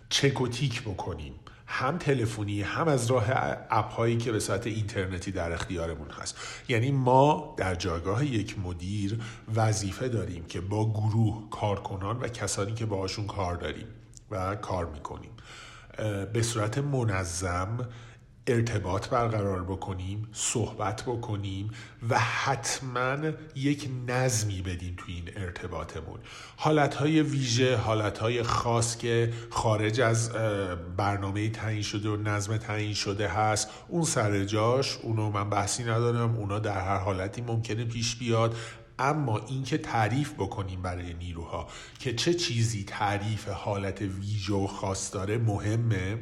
Speaker 2: چک و تیک بکنیم. هم تلفنی هم از راه اپ هایی که به صورت اینترنتی در اختیارمون هست. یعنی ما در جایگاه یک مدیر وظیفه داریم که با گروه کارکنان و کسانی که باهاشون کار داریم و کار می‌کنیم. به صورت منظم ارتباط برقرار بکنیم صحبت بکنیم و حتما یک نظمی بدیم تو این ارتباطمون. حالتهای ویژه حالتهای خاص که خارج از برنامه تعیین شده و نظم تعیین شده هست اون سر جاش اونو من بحثی ندارم اونا در هر حالتی ممکنه پیش بیاد. اما اینکه تعریف بکنیم برای نیروها که چه چیزی تعریف حالت ویژه و خاص داره مهمه.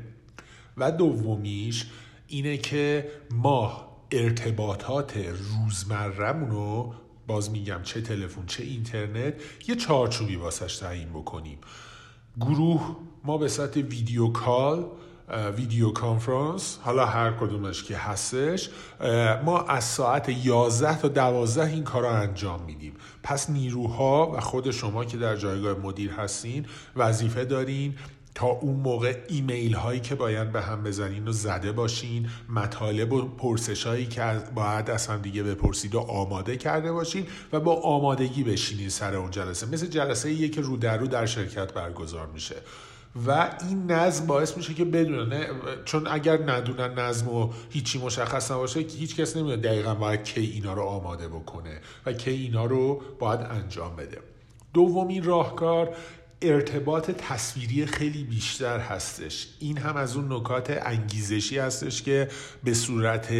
Speaker 2: و دومیش اینه که ما ارتباطات روزمرمون رو باز میگم چه تلفن چه اینترنت یه چارچوبی واسش تعیین بکنیم. گروه ما به صورت ویدیو کال ویدیو کانفرانس حالا هر کدومش که هستش ما از ساعت 11 تا 12 این کار رو انجام میدیم. پس نیروها و خود شما که در جایگاه مدیر هستین وظیفه دارین تا اون موقع ایمیل هایی که باید به هم بزنین و زده باشین مطالب و پرسش هایی که باید از هم دیگه بپرسید و آماده کرده باشین و با آمادگی بشینین سر اون جلسه. مثل جلسه ایه که رو در رو در شرکت برگزار میشه. و این نظم باعث میشه که بدونن چون اگر ندونن نظم و هیچی مشخص نباشه هیچ کس نمی‌دونه دقیقا باید کی اینا رو آماده بکنه و کی اینا رو باید انجام بده. دومین راهکار ارتباط تصویری خیلی بیشتر هستش. این هم از اون نکات انگیزشی هستش که به صورت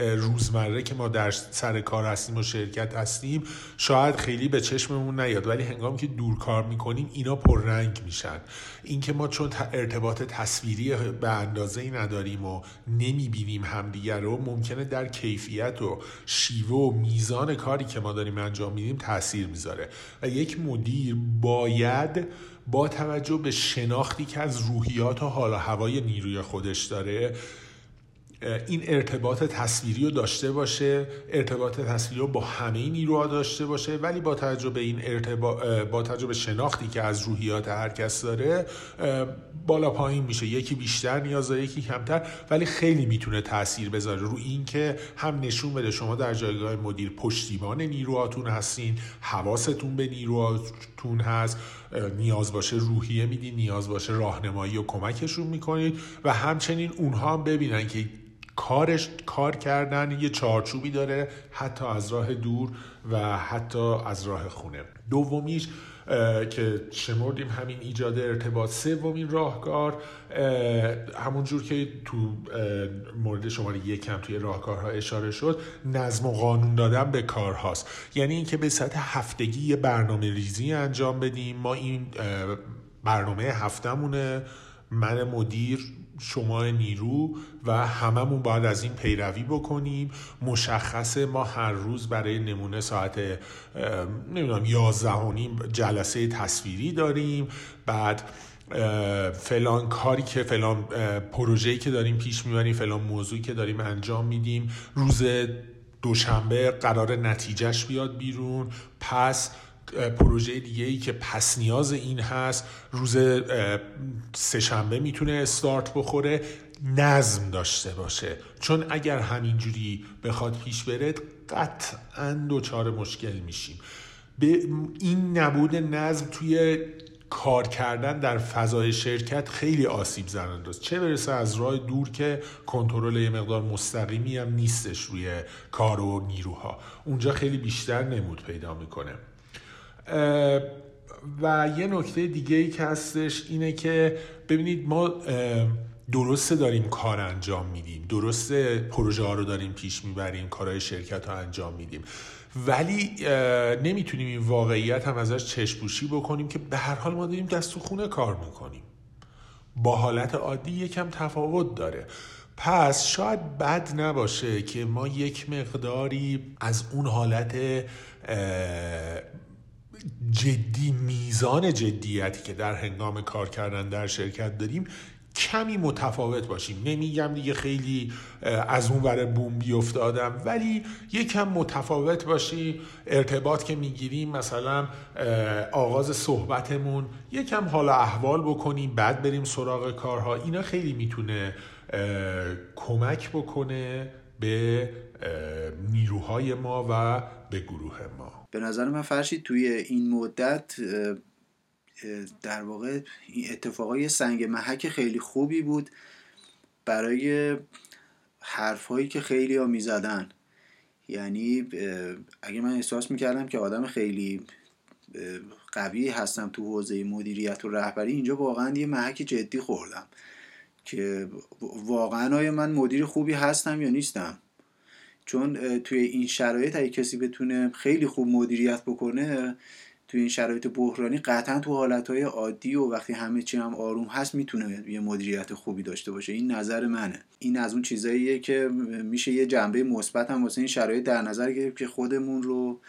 Speaker 2: روزمره که ما در سر کار هستیم و شرکت هستیم شاید خیلی به چشممون نیاد ولی هنگامی که دور کار می‌کنیم اینا پررنگ میشن. اینکه ما چون ارتباط تصویری به اندازه ای نداریم و نمی‌بینیم همدیگر رو ممکنه در کیفیت و شیوه و میزان کاری که ما داریم انجام میدیم تاثیر می‌ذاره. و یک مدیر باید با توجه به شناختی که از روحیات و حال و هوای نیروی خودش داره این ارتباط تصویری رو داشته باشه ارتباط تصویری رو با همه نیروها داشته باشه ولی با توجه به این ارتباط با توجه به شناختی که از روحیات هر کس داره بالا پایین میشه. یکی بیشتر نیاز داره یکی کمتر ولی خیلی می‌تونه تاثیر بذاره. رو اینکه هم نشون بده شما در جایگاه مدیر پشتیبان نیروهاتون هستین حواستون به نیروهاتون هست. نیاز باشه روحیه میدین نیاز باشه راهنمایی و کمکشون می‌کنید و همچنین اونها هم ببینن که کارش کار کردن یه چارچوبی داره حتی از راه دور و حتی از راه خونه. دومیش که شمردیم همین ایجاد ارتباط سومین راهکار همونجور که تو مورد شماره یکم توی راهکارها اشاره شد نظم و قانون دادن به کارهاست. یعنی اینکه به سطح هفتگی یه برنامه ریزی انجام بدیم. ما این برنامه هفتمونه. من مدیر شما نیرو و هممون باید از این پیروی بکنیم. مشخصه ما هر روز برای نمونه ساعت نمی‌دونم یازده نیم جلسه تصویری داریم. بعد فلان کاری که فلان پروژه‌ای که داریم پیش می‌بریم فلان موضوعی که داریم انجام میدیم. روز دوشنبه قرار نتیجهش بیاد بیرون. پس پروژه دیگه ای که پس نیاز این هست روز سهشنبه می‌تونه استارت بخوره نظم داشته باشه. چون اگر همینجوری بخواد پیش بره قطعا دچار مشکل میشیم. به این نبود نظم توی کار کردن در فضای شرکت خیلی آسیب زننده است چه برسه از راه دور که کنترل یه مقدار مستقیمی هم نیستش روی کار و نیروها. اونجا خیلی بیشتر نمود پیدا می‌کنه. و یه نکته دیگه ای که هستش اینه که ببینید ما درسته داریم کار انجام میدیم درسته پروژه ها رو داریم پیش می‌بریم کارهای شرکت ها انجام میدیم ولی نمی‌تونیم این واقعیت هم ازش چشپوشی بکنیم که به هر حال ما داریم دست و خونه کار می‌کنیم. با حالت عادی یکم تفاوت داره. پس شاید بد نباشه که ما یک مقداری از اون حالت جدی میزان جدیتی که در هنگام کار کردن در شرکت داریم کمی متفاوت باشیم. نمیگم دیگه خیلی از اون ور بوم بیفتادم ولی یکم متفاوت باشی. ارتباط که می‌گیریم مثلا آغاز صحبتمون یکم حال احوال بکنیم بعد بریم سراغ کارها. اینا خیلی می‌تونه کمک بکنه به نیروهای ما و به گروه ما.
Speaker 1: به نظر من فرشید توی این مدت در واقع این اتفاقای سنگ محک خیلی خوبی بود برای حرفهایی که خیلی ها می‌زدن. یعنی اگه من احساس می‌کردم که آدم خیلی قوی هستم تو حوزه مدیریت و رهبری اینجا واقعا یه محک جدی خوردم که واقعا آیا من مدیر خوبی هستم یا نیستم. چون توی این شرایط اگه کسی بتونه خیلی خوب مدیریت بکنه توی این شرایط بحرانی قطعا تو حالتهای عادی و وقتی همه چی هم آروم هست می‌تونه یه مدیریت خوبی داشته باشه. این نظر منه. این از اون چیزاییه که میشه یه جنبه مثبت هم واسه این شرایط در نظر گرفت که خودمون رو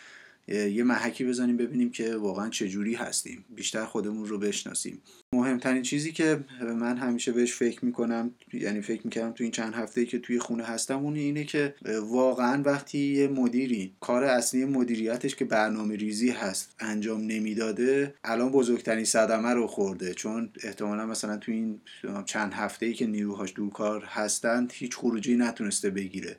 Speaker 1: یه محکی بزنیم ببینیم که واقعا چجوری هستیم. بیشتر خودمون رو بشناسیم. مهمترین چیزی که من همیشه بهش فکر می‌کنم یعنی فکر می‌کردم تو این چند هفته که توی خونه هستم اون اینه که واقعا وقتی یه مدیری کار اصلی مدیریتش که برنامه ریزی هست انجام نمی‌داده الان بزرگترین صدمه رو خورده. چون احتمالا مثلا تو این چند هفته ای که نیروهاش دور کار هستند هیچ خروجی نتونسته بگیره.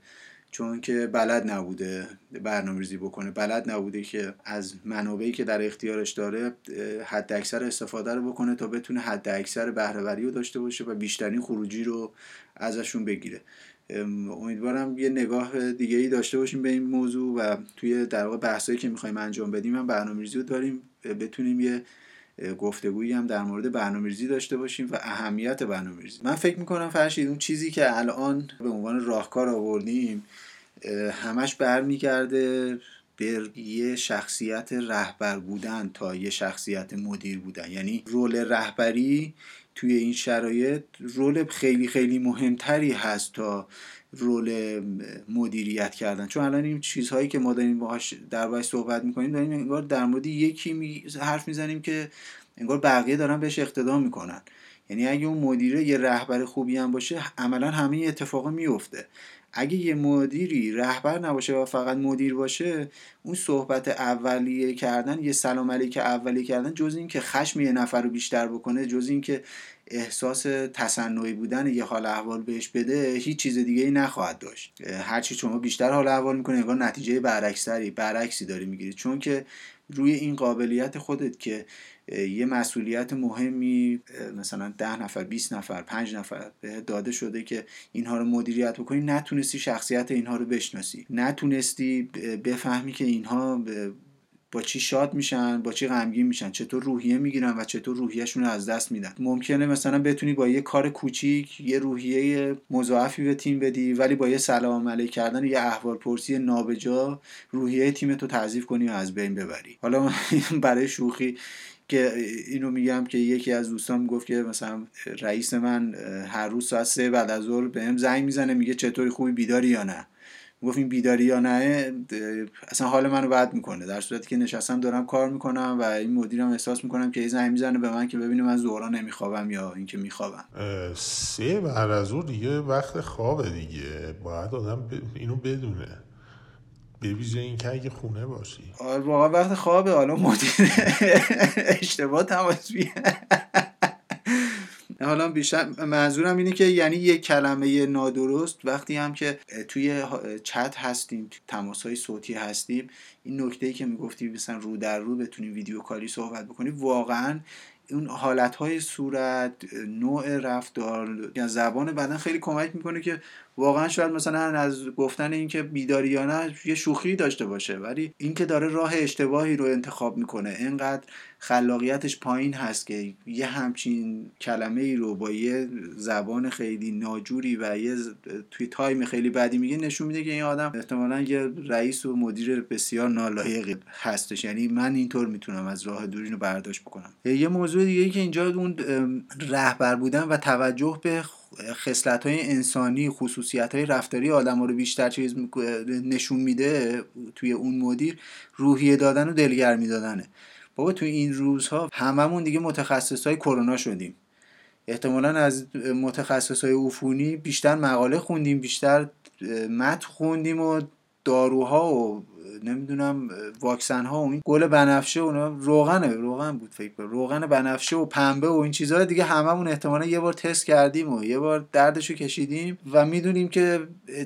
Speaker 1: چون که بلد نبوده برنامه ریزی بکنه بلد نبوده که از منابعی که در اختیارش داره حد اکثر استفاده رو بکنه تا بتونه حد اکثر بهرهوری رو داشته باشه و بیشترین خروجی رو ازشون بگیره. امیدوارم یه نگاه دیگه ای داشته باشیم به این موضوع و توی در واقع بحثایی که می‌خوایم انجام بدیم هم برنامه ریزی رو داریم بتونیم یه گفتگویی هم در مورد برنامه‌ریزی داشته باشیم و اهمیت برنامه‌ریزی. من فکر می‌کنم فرشید اون چیزی که الان به عنوان راهکار آوردیم همش برمیگرده به یه شخصیت رهبر بودن تا یه شخصیت مدیر بودن. یعنی رول رهبری توی این شرایط رول خیلی خیلی مهمتری هست تا رول مدیریت کردن. چون الان این چیزهایی که ما داریم باهاش در باید صحبت می‌کنیم داریم انگار در مورد یکی می حرف می‌زنیم که انگار بقیه دارن بهش اقتدا می‌کنن. یعنی اگه اون مدیره یه رهبر خوبی هم باشه عملا همه اتفاق میفته اگه یه مدیری رهبر نباشه و فقط مدیر باشه اون صحبت اولیه کردن یه سلام علیک اولیه کردن جز این که خشم یه نفر رو بیشتر بکنه جز این که احساس تصنعی بودن یه حال احوال بهش بده هیچ چیز دیگه ای نخواهد داشت. هرچی شما بیشتر حال احوال می‌کنه انگار نتیجه برعکسری برعکسی داری می‌گیری. چون که روی این قابلیت خودت که یه مسئولیت مهمی مثلا ده نفر 20 نفر پنج نفر به داده شده که اینها رو مدیریت بکنی نتونستی شخصیت اینها رو بشناسی. نتونستی بفهمی که اینها با چی شاد میشن با چی غمگین میشن چطور روحیه می‌گیرن و چطور روحیهشون رو از دست میدن. ممکنه مثلا بتونی با یه کار کوچیک یه روحیه مضاعفی به تیم بدی ولی با یه سلام علیک کردن یه احوال پرسی نابجا روحیه تیم تو تعذیف کنی و از بین ببری. حالا برای شوخی که اینو میگم که یکی از دوستان گفت که مثلا رئیس من هر روز ساعت سه بعد از ظهر بهم زنگ می‌زنه میگه چطوری خوبی بیداری یا نه؟ گفت این بیداری یا نه اصلا حال منو بد می‌کنه. در صورتی که نشستم دارم کار می‌کنم و این مدیرم احساس می‌کنم که زنگ می‌زنه به من که ببینم من زورا نمیخوابم یا اینکه میخوابم.
Speaker 2: سه بعد از دیگه وقت خوابه دیگه. باید آدم اینو بدونه. به ویژه اینکه اگه خونه باشی.
Speaker 1: آره واقعا وقت خوابه. حالا مدیر اشتباه تماس حالا بیشتر منظورم اینه که یعنی یک کلمه نادرست وقتی هم که توی چت هستیم تماس های صوتی هستیم این نکته ای که می‌گفتی مثلا رو در رو بتونیم ویدیو کالی صحبت بکنیم واقعا اون حالت های صورت نوع رفتار یا زبان بدن خیلی کمک می‌کنه که واقعا شاید مثلا از گفتن اینکه بیداری یا نه یه شوخی داشته باشه ولی اینکه داره راه اشتباهی رو انتخاب می‌کنه اینقدر خلاقیتش پایین هست که یه همچین کلمه ای رو با یه زبان خیلی ناجوری و یه توی تایم خیلی بدی میگه نشون میده که این آدم احتمالا یه رئیس و مدیر بسیار نالایقی هستش. یعنی من اینطور می‌تونم از راه دوری رو برداشت بکنم. یه موضوع دیگه ای که اینجا اون رهبر بودن و توجه به خصلت های انسانی خصوصیت های رفتاری آدم رو بیشتر چیز نشون میده توی اون مدیر روحیه دادن و دلگرمی دادنه. بابا توی این روزها هممون دیگه متخصص های کرونا شدیم. احتمالا از متخصص های عفونی بیشتر مقاله خوندیم بیشتر متن خوندیم و داروها و نمی‌دونم واکسن ها و این گل بنفشه اونا روغنه روغن بود فکر کنم. روغن بنفشه و پنبه و این چیزها دیگه هممون احتمالا یه بار تست کردیم و یه بار دردشو کشیدیم و می‌دونیم که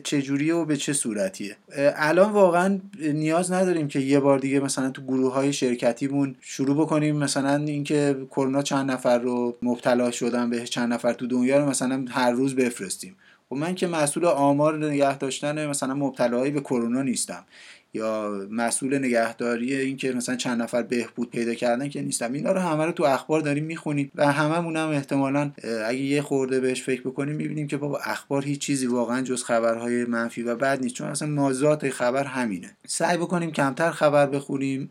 Speaker 1: چجوریه و به چه صورتیه. الان واقعا نیاز نداریم که یه بار دیگه مثلا تو گروه های شرکتیمون شروع بکنیم. مثلا اینکه کرونا چند نفر رو مبتلا شدن به چند نفر تو دنیا رو مثلا هر روز بفرستیم. و خب من که مسئول آمار نگه داشتن مثلا مبتلایی به کرونا نیستم. یا مسئول نگهداری این که مثلا چند نفر بهبود پیدا کردن که نیستم. اینا رو همه رو تو اخبار داریم می‌خونیم و هممون هم احتمالا اگه یه خورده بهش فکر بکنیم می‌بینیم که بابا اخبار هیچ چیزی واقعا جز خبرهای منفی و بد نیست. چون اصلا مازات خبر همینه. سعی بکنیم کمتر خبر بخونیم.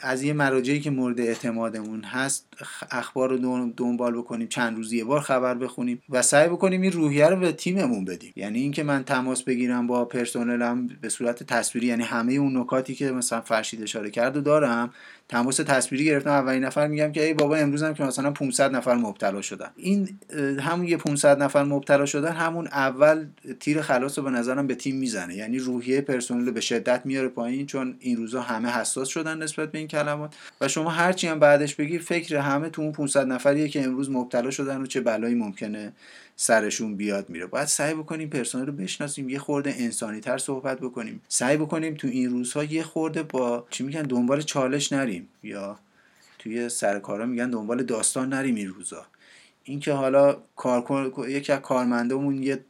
Speaker 1: از یه مراجعی که مورد اعتمادمون هست اخبار رو دنبال بکنیم. چند روزی یه بار خبر بخونیم و سعی بکنیم این روحیه رو به تیممون بدیم. یعنی اینکه من تماس بگیرم با پرسنلم به صورت تصویری یعنی همه اون نکاتی که مثلا فرشید اشاره کرد و دارم. تماس تصویری گرفتم. اولین نفر میگم که ای بابا امروز هم که مثلا 500 نفر مبتلا شدن. این همون یه 500 نفر مبتلا شدن همون اول تیر خلاص رو به نظرم به تیم می‌زنه. یعنی روحیه پرسنل به شدت میاره پایین چون این روزا همه حساس شدن نسبت به این کلمات. و شما هرچی هم بعدش بگی فکر همه تو اون 500 نفریه که امروز مبتلا شدن و چه بلایی ممکنه. سرشون بیاد میره. باید سعی بکنیم پرسنل رو بشناسیم یه خورده انسانی تر صحبت بکنیم. سعی بکنیم تو این روزها یه خورده با چی میگن دنبال چالش نریم. یا توی سرکارا میگن دنبال داستان نریم این روزا. اینکه حالا کار یکی از کارمندامون یه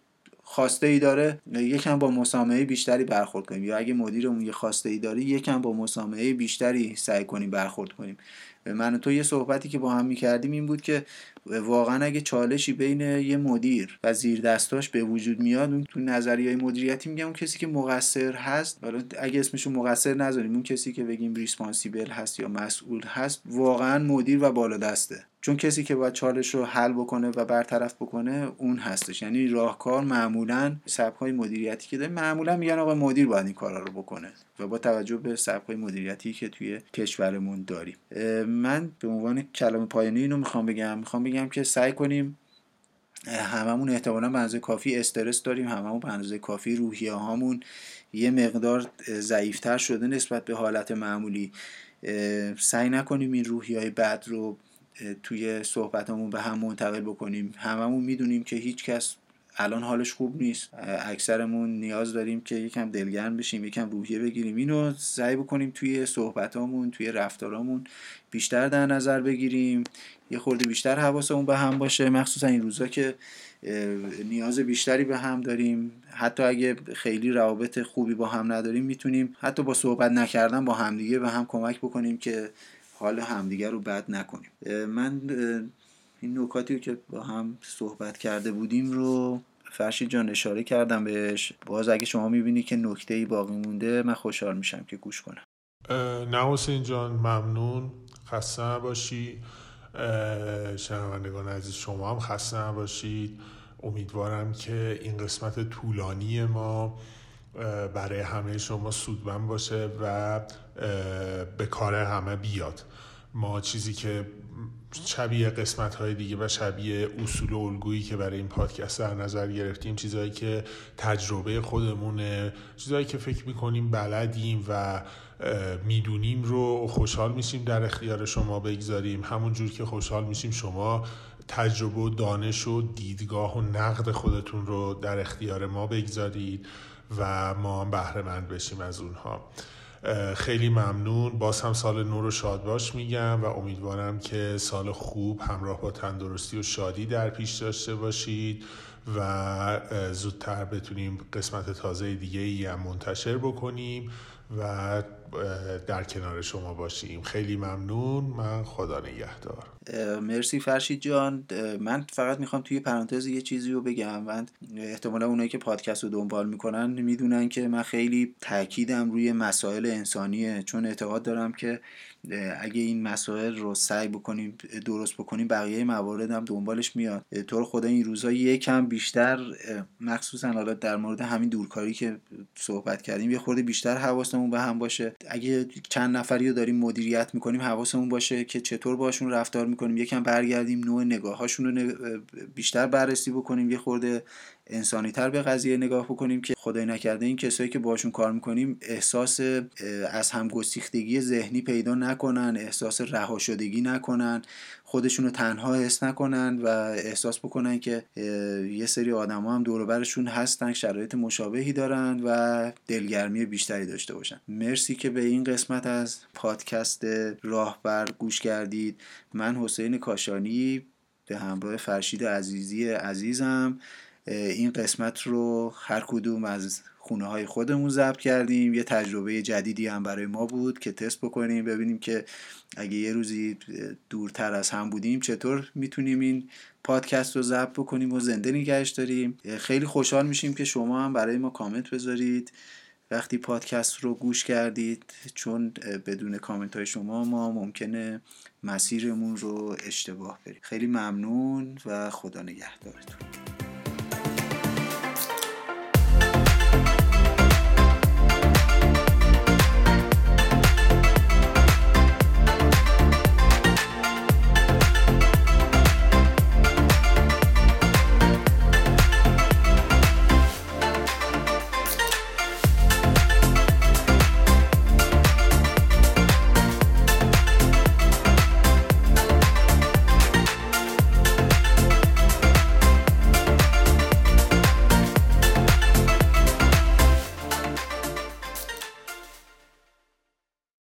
Speaker 1: خواسته ای داره یکم با مسامحه بیشتری برخورد کنیم. یا اگه مدیرمون یه خواسته ای داره یکم با مسامحه بیشتری سعی کنیم برخورد کنیم. من و تو یه صحبتی که با هم می‌کردیم این بود که واقعا اگه چالشی بین یه مدیر و زیر دستاش به وجود میاد اون تو نظریه مدیریتی میگم اون کسی که مقصر هست حالا اگه اسمشو مقصر نذاریم اون کسی که بگیم responsible هست یا مسئول هست واقعا مدیر و بالا دسته چون کسی که باید چالش رو حل بکنه و برطرف بکنه اون هستش. یعنی راهکار معمولا سبک های مدیریتی که داره. معمولا میگن آقا مدیر باید این کارا رو بکنه و با توجه به سبک های مدیریتی که توی کشورمون داریم. من به عنوان کلام پایانی اینو می‌خوام بگم. می‌خوام بگم که سعی کنیم هممون احتمالا به اندازه کافی استرس داریم. هممون به اندازه کافی روحیه هامون یه مقدار ضعیفتر شده نسبت به حالت معمولی. سعی نکنیم این روحی های بد رو توی صحبتمون به هم منتقل بکنیم. هممون می‌دونیم که هیچ کس الان حالش خوب نیست. اکثرمون نیاز داریم که یکم دلگرم بشیم یکم روحیه بگیریم. اینو سعی بکنیم توی صحبتامون توی رفتارامون بیشتر در نظر بگیریم. یه خورده بیشتر حواسمون به هم باشه. مخصوصا این روزا که نیاز بیشتری به هم داریم. حتی اگه خیلی روابط خوبی با هم نداریم می‌تونیم حتی با صحبت نکردن با همدیگه به هم کمک بکنیم که حال همدیگه رو بد نکنیم. من این نکاتی که با هم صحبت کرده بودیم رو فرشید جان اشاره کردم بهش. باز اگه شما می‌بینی که نکته ای باقی مونده من خوشحال میشم که گوش کنم.
Speaker 2: نه حسین جان ممنون. خسته باشی شنوندگان عزیز شما هم خسته باشید امیدوارم که این قسمت طولانی ما برای همه شما سودمند باشه و به کار همه بیاد. ما چیزی که شبیه قسمت های دیگه و شبیه اصول و الگویی که برای این پادکست در نظر گرفتیم چیزهایی که تجربه خودمونه چیزهایی که فکر می‌کنیم بلدیم و می‌دونیم رو خوشحال میشیم در اختیار شما بگذاریم. همونجور که خوشحال میشیم شما تجربه و دانش و دیدگاه و نقد خودتون رو در اختیار ما بگذارید و ما هم بهره مند بشیم از اونها. خیلی ممنون. باز هم سال نو رو شاد باش میگم و امیدوارم که سال خوب همراه با تندرستی و شادی در پیش داشته باشید و زودتر بتونیم قسمت تازه دیگه ای هم منتشر بکنیم و در کنار شما باشیم. خیلی ممنون. من خدا نگهدار.
Speaker 1: مرسی فرشید جان. من فقط می‌خوام توی پرانتز یه چیزی رو بگم. من احتمالا اونایی که پادکست رو دنبال می‌کنن می‌دونن که من خیلی تاکیدم روی مسائل انسانیه چون اعتقاد دارم که اگه این مسائل رو سعی بکنیم درست بکنیم بقیه موارد هم دنبالش میاد. طور خدا این روزها یکم بیشتر مخصوصا حالا در مورد همین دورکاری که صحبت کردیم یه خورده بیشتر حواسمون به هم باشه. اگه چند نفری رو داریم مدیریت می‌کنیم حواسمون باشه که چطور باشون رفتار می‌کنیم یکم برگردیم نوع نگاهاشون رو بیشتر بررسی بکنیم یه خورده انسانی تر به قضیه نگاه بکنیم که خدای نکرده این کسایی که باشون کار می‌کنیم احساس از همگسیختگی ذهنی پیدا نکنن احساس رها شدگی نکنن خودشون رو تنها حس نکنن و احساس بکنن که یه سری آدم هم برشون هستن شرایط مشابهی دارن و دلگرمی بیشتری داشته باشن. مرسی که به این قسمت از پادکست راهبر گوش کردید. من حسین کاشانی به همراه فرشید عزیزی عزیزم. این قسمت رو هر کدوم از خونه های خودمون ضبط کردیم. یه تجربه جدیدی هم برای ما بود که تست بکنیم ببینیم که اگه یه روزی دورتر از هم بودیم چطور می‌تونیم این پادکست رو ضبط بکنیم و زنده نگهش داریم. خیلی خوشحال میشیم که شما هم برای ما کامنت بذارید. وقتی پادکست رو گوش کردید چون بدون کامنت های شما ما ممکنه مسیرمون رو اشتباه بریم. خیلی ممنون و خدا نگهدارتون.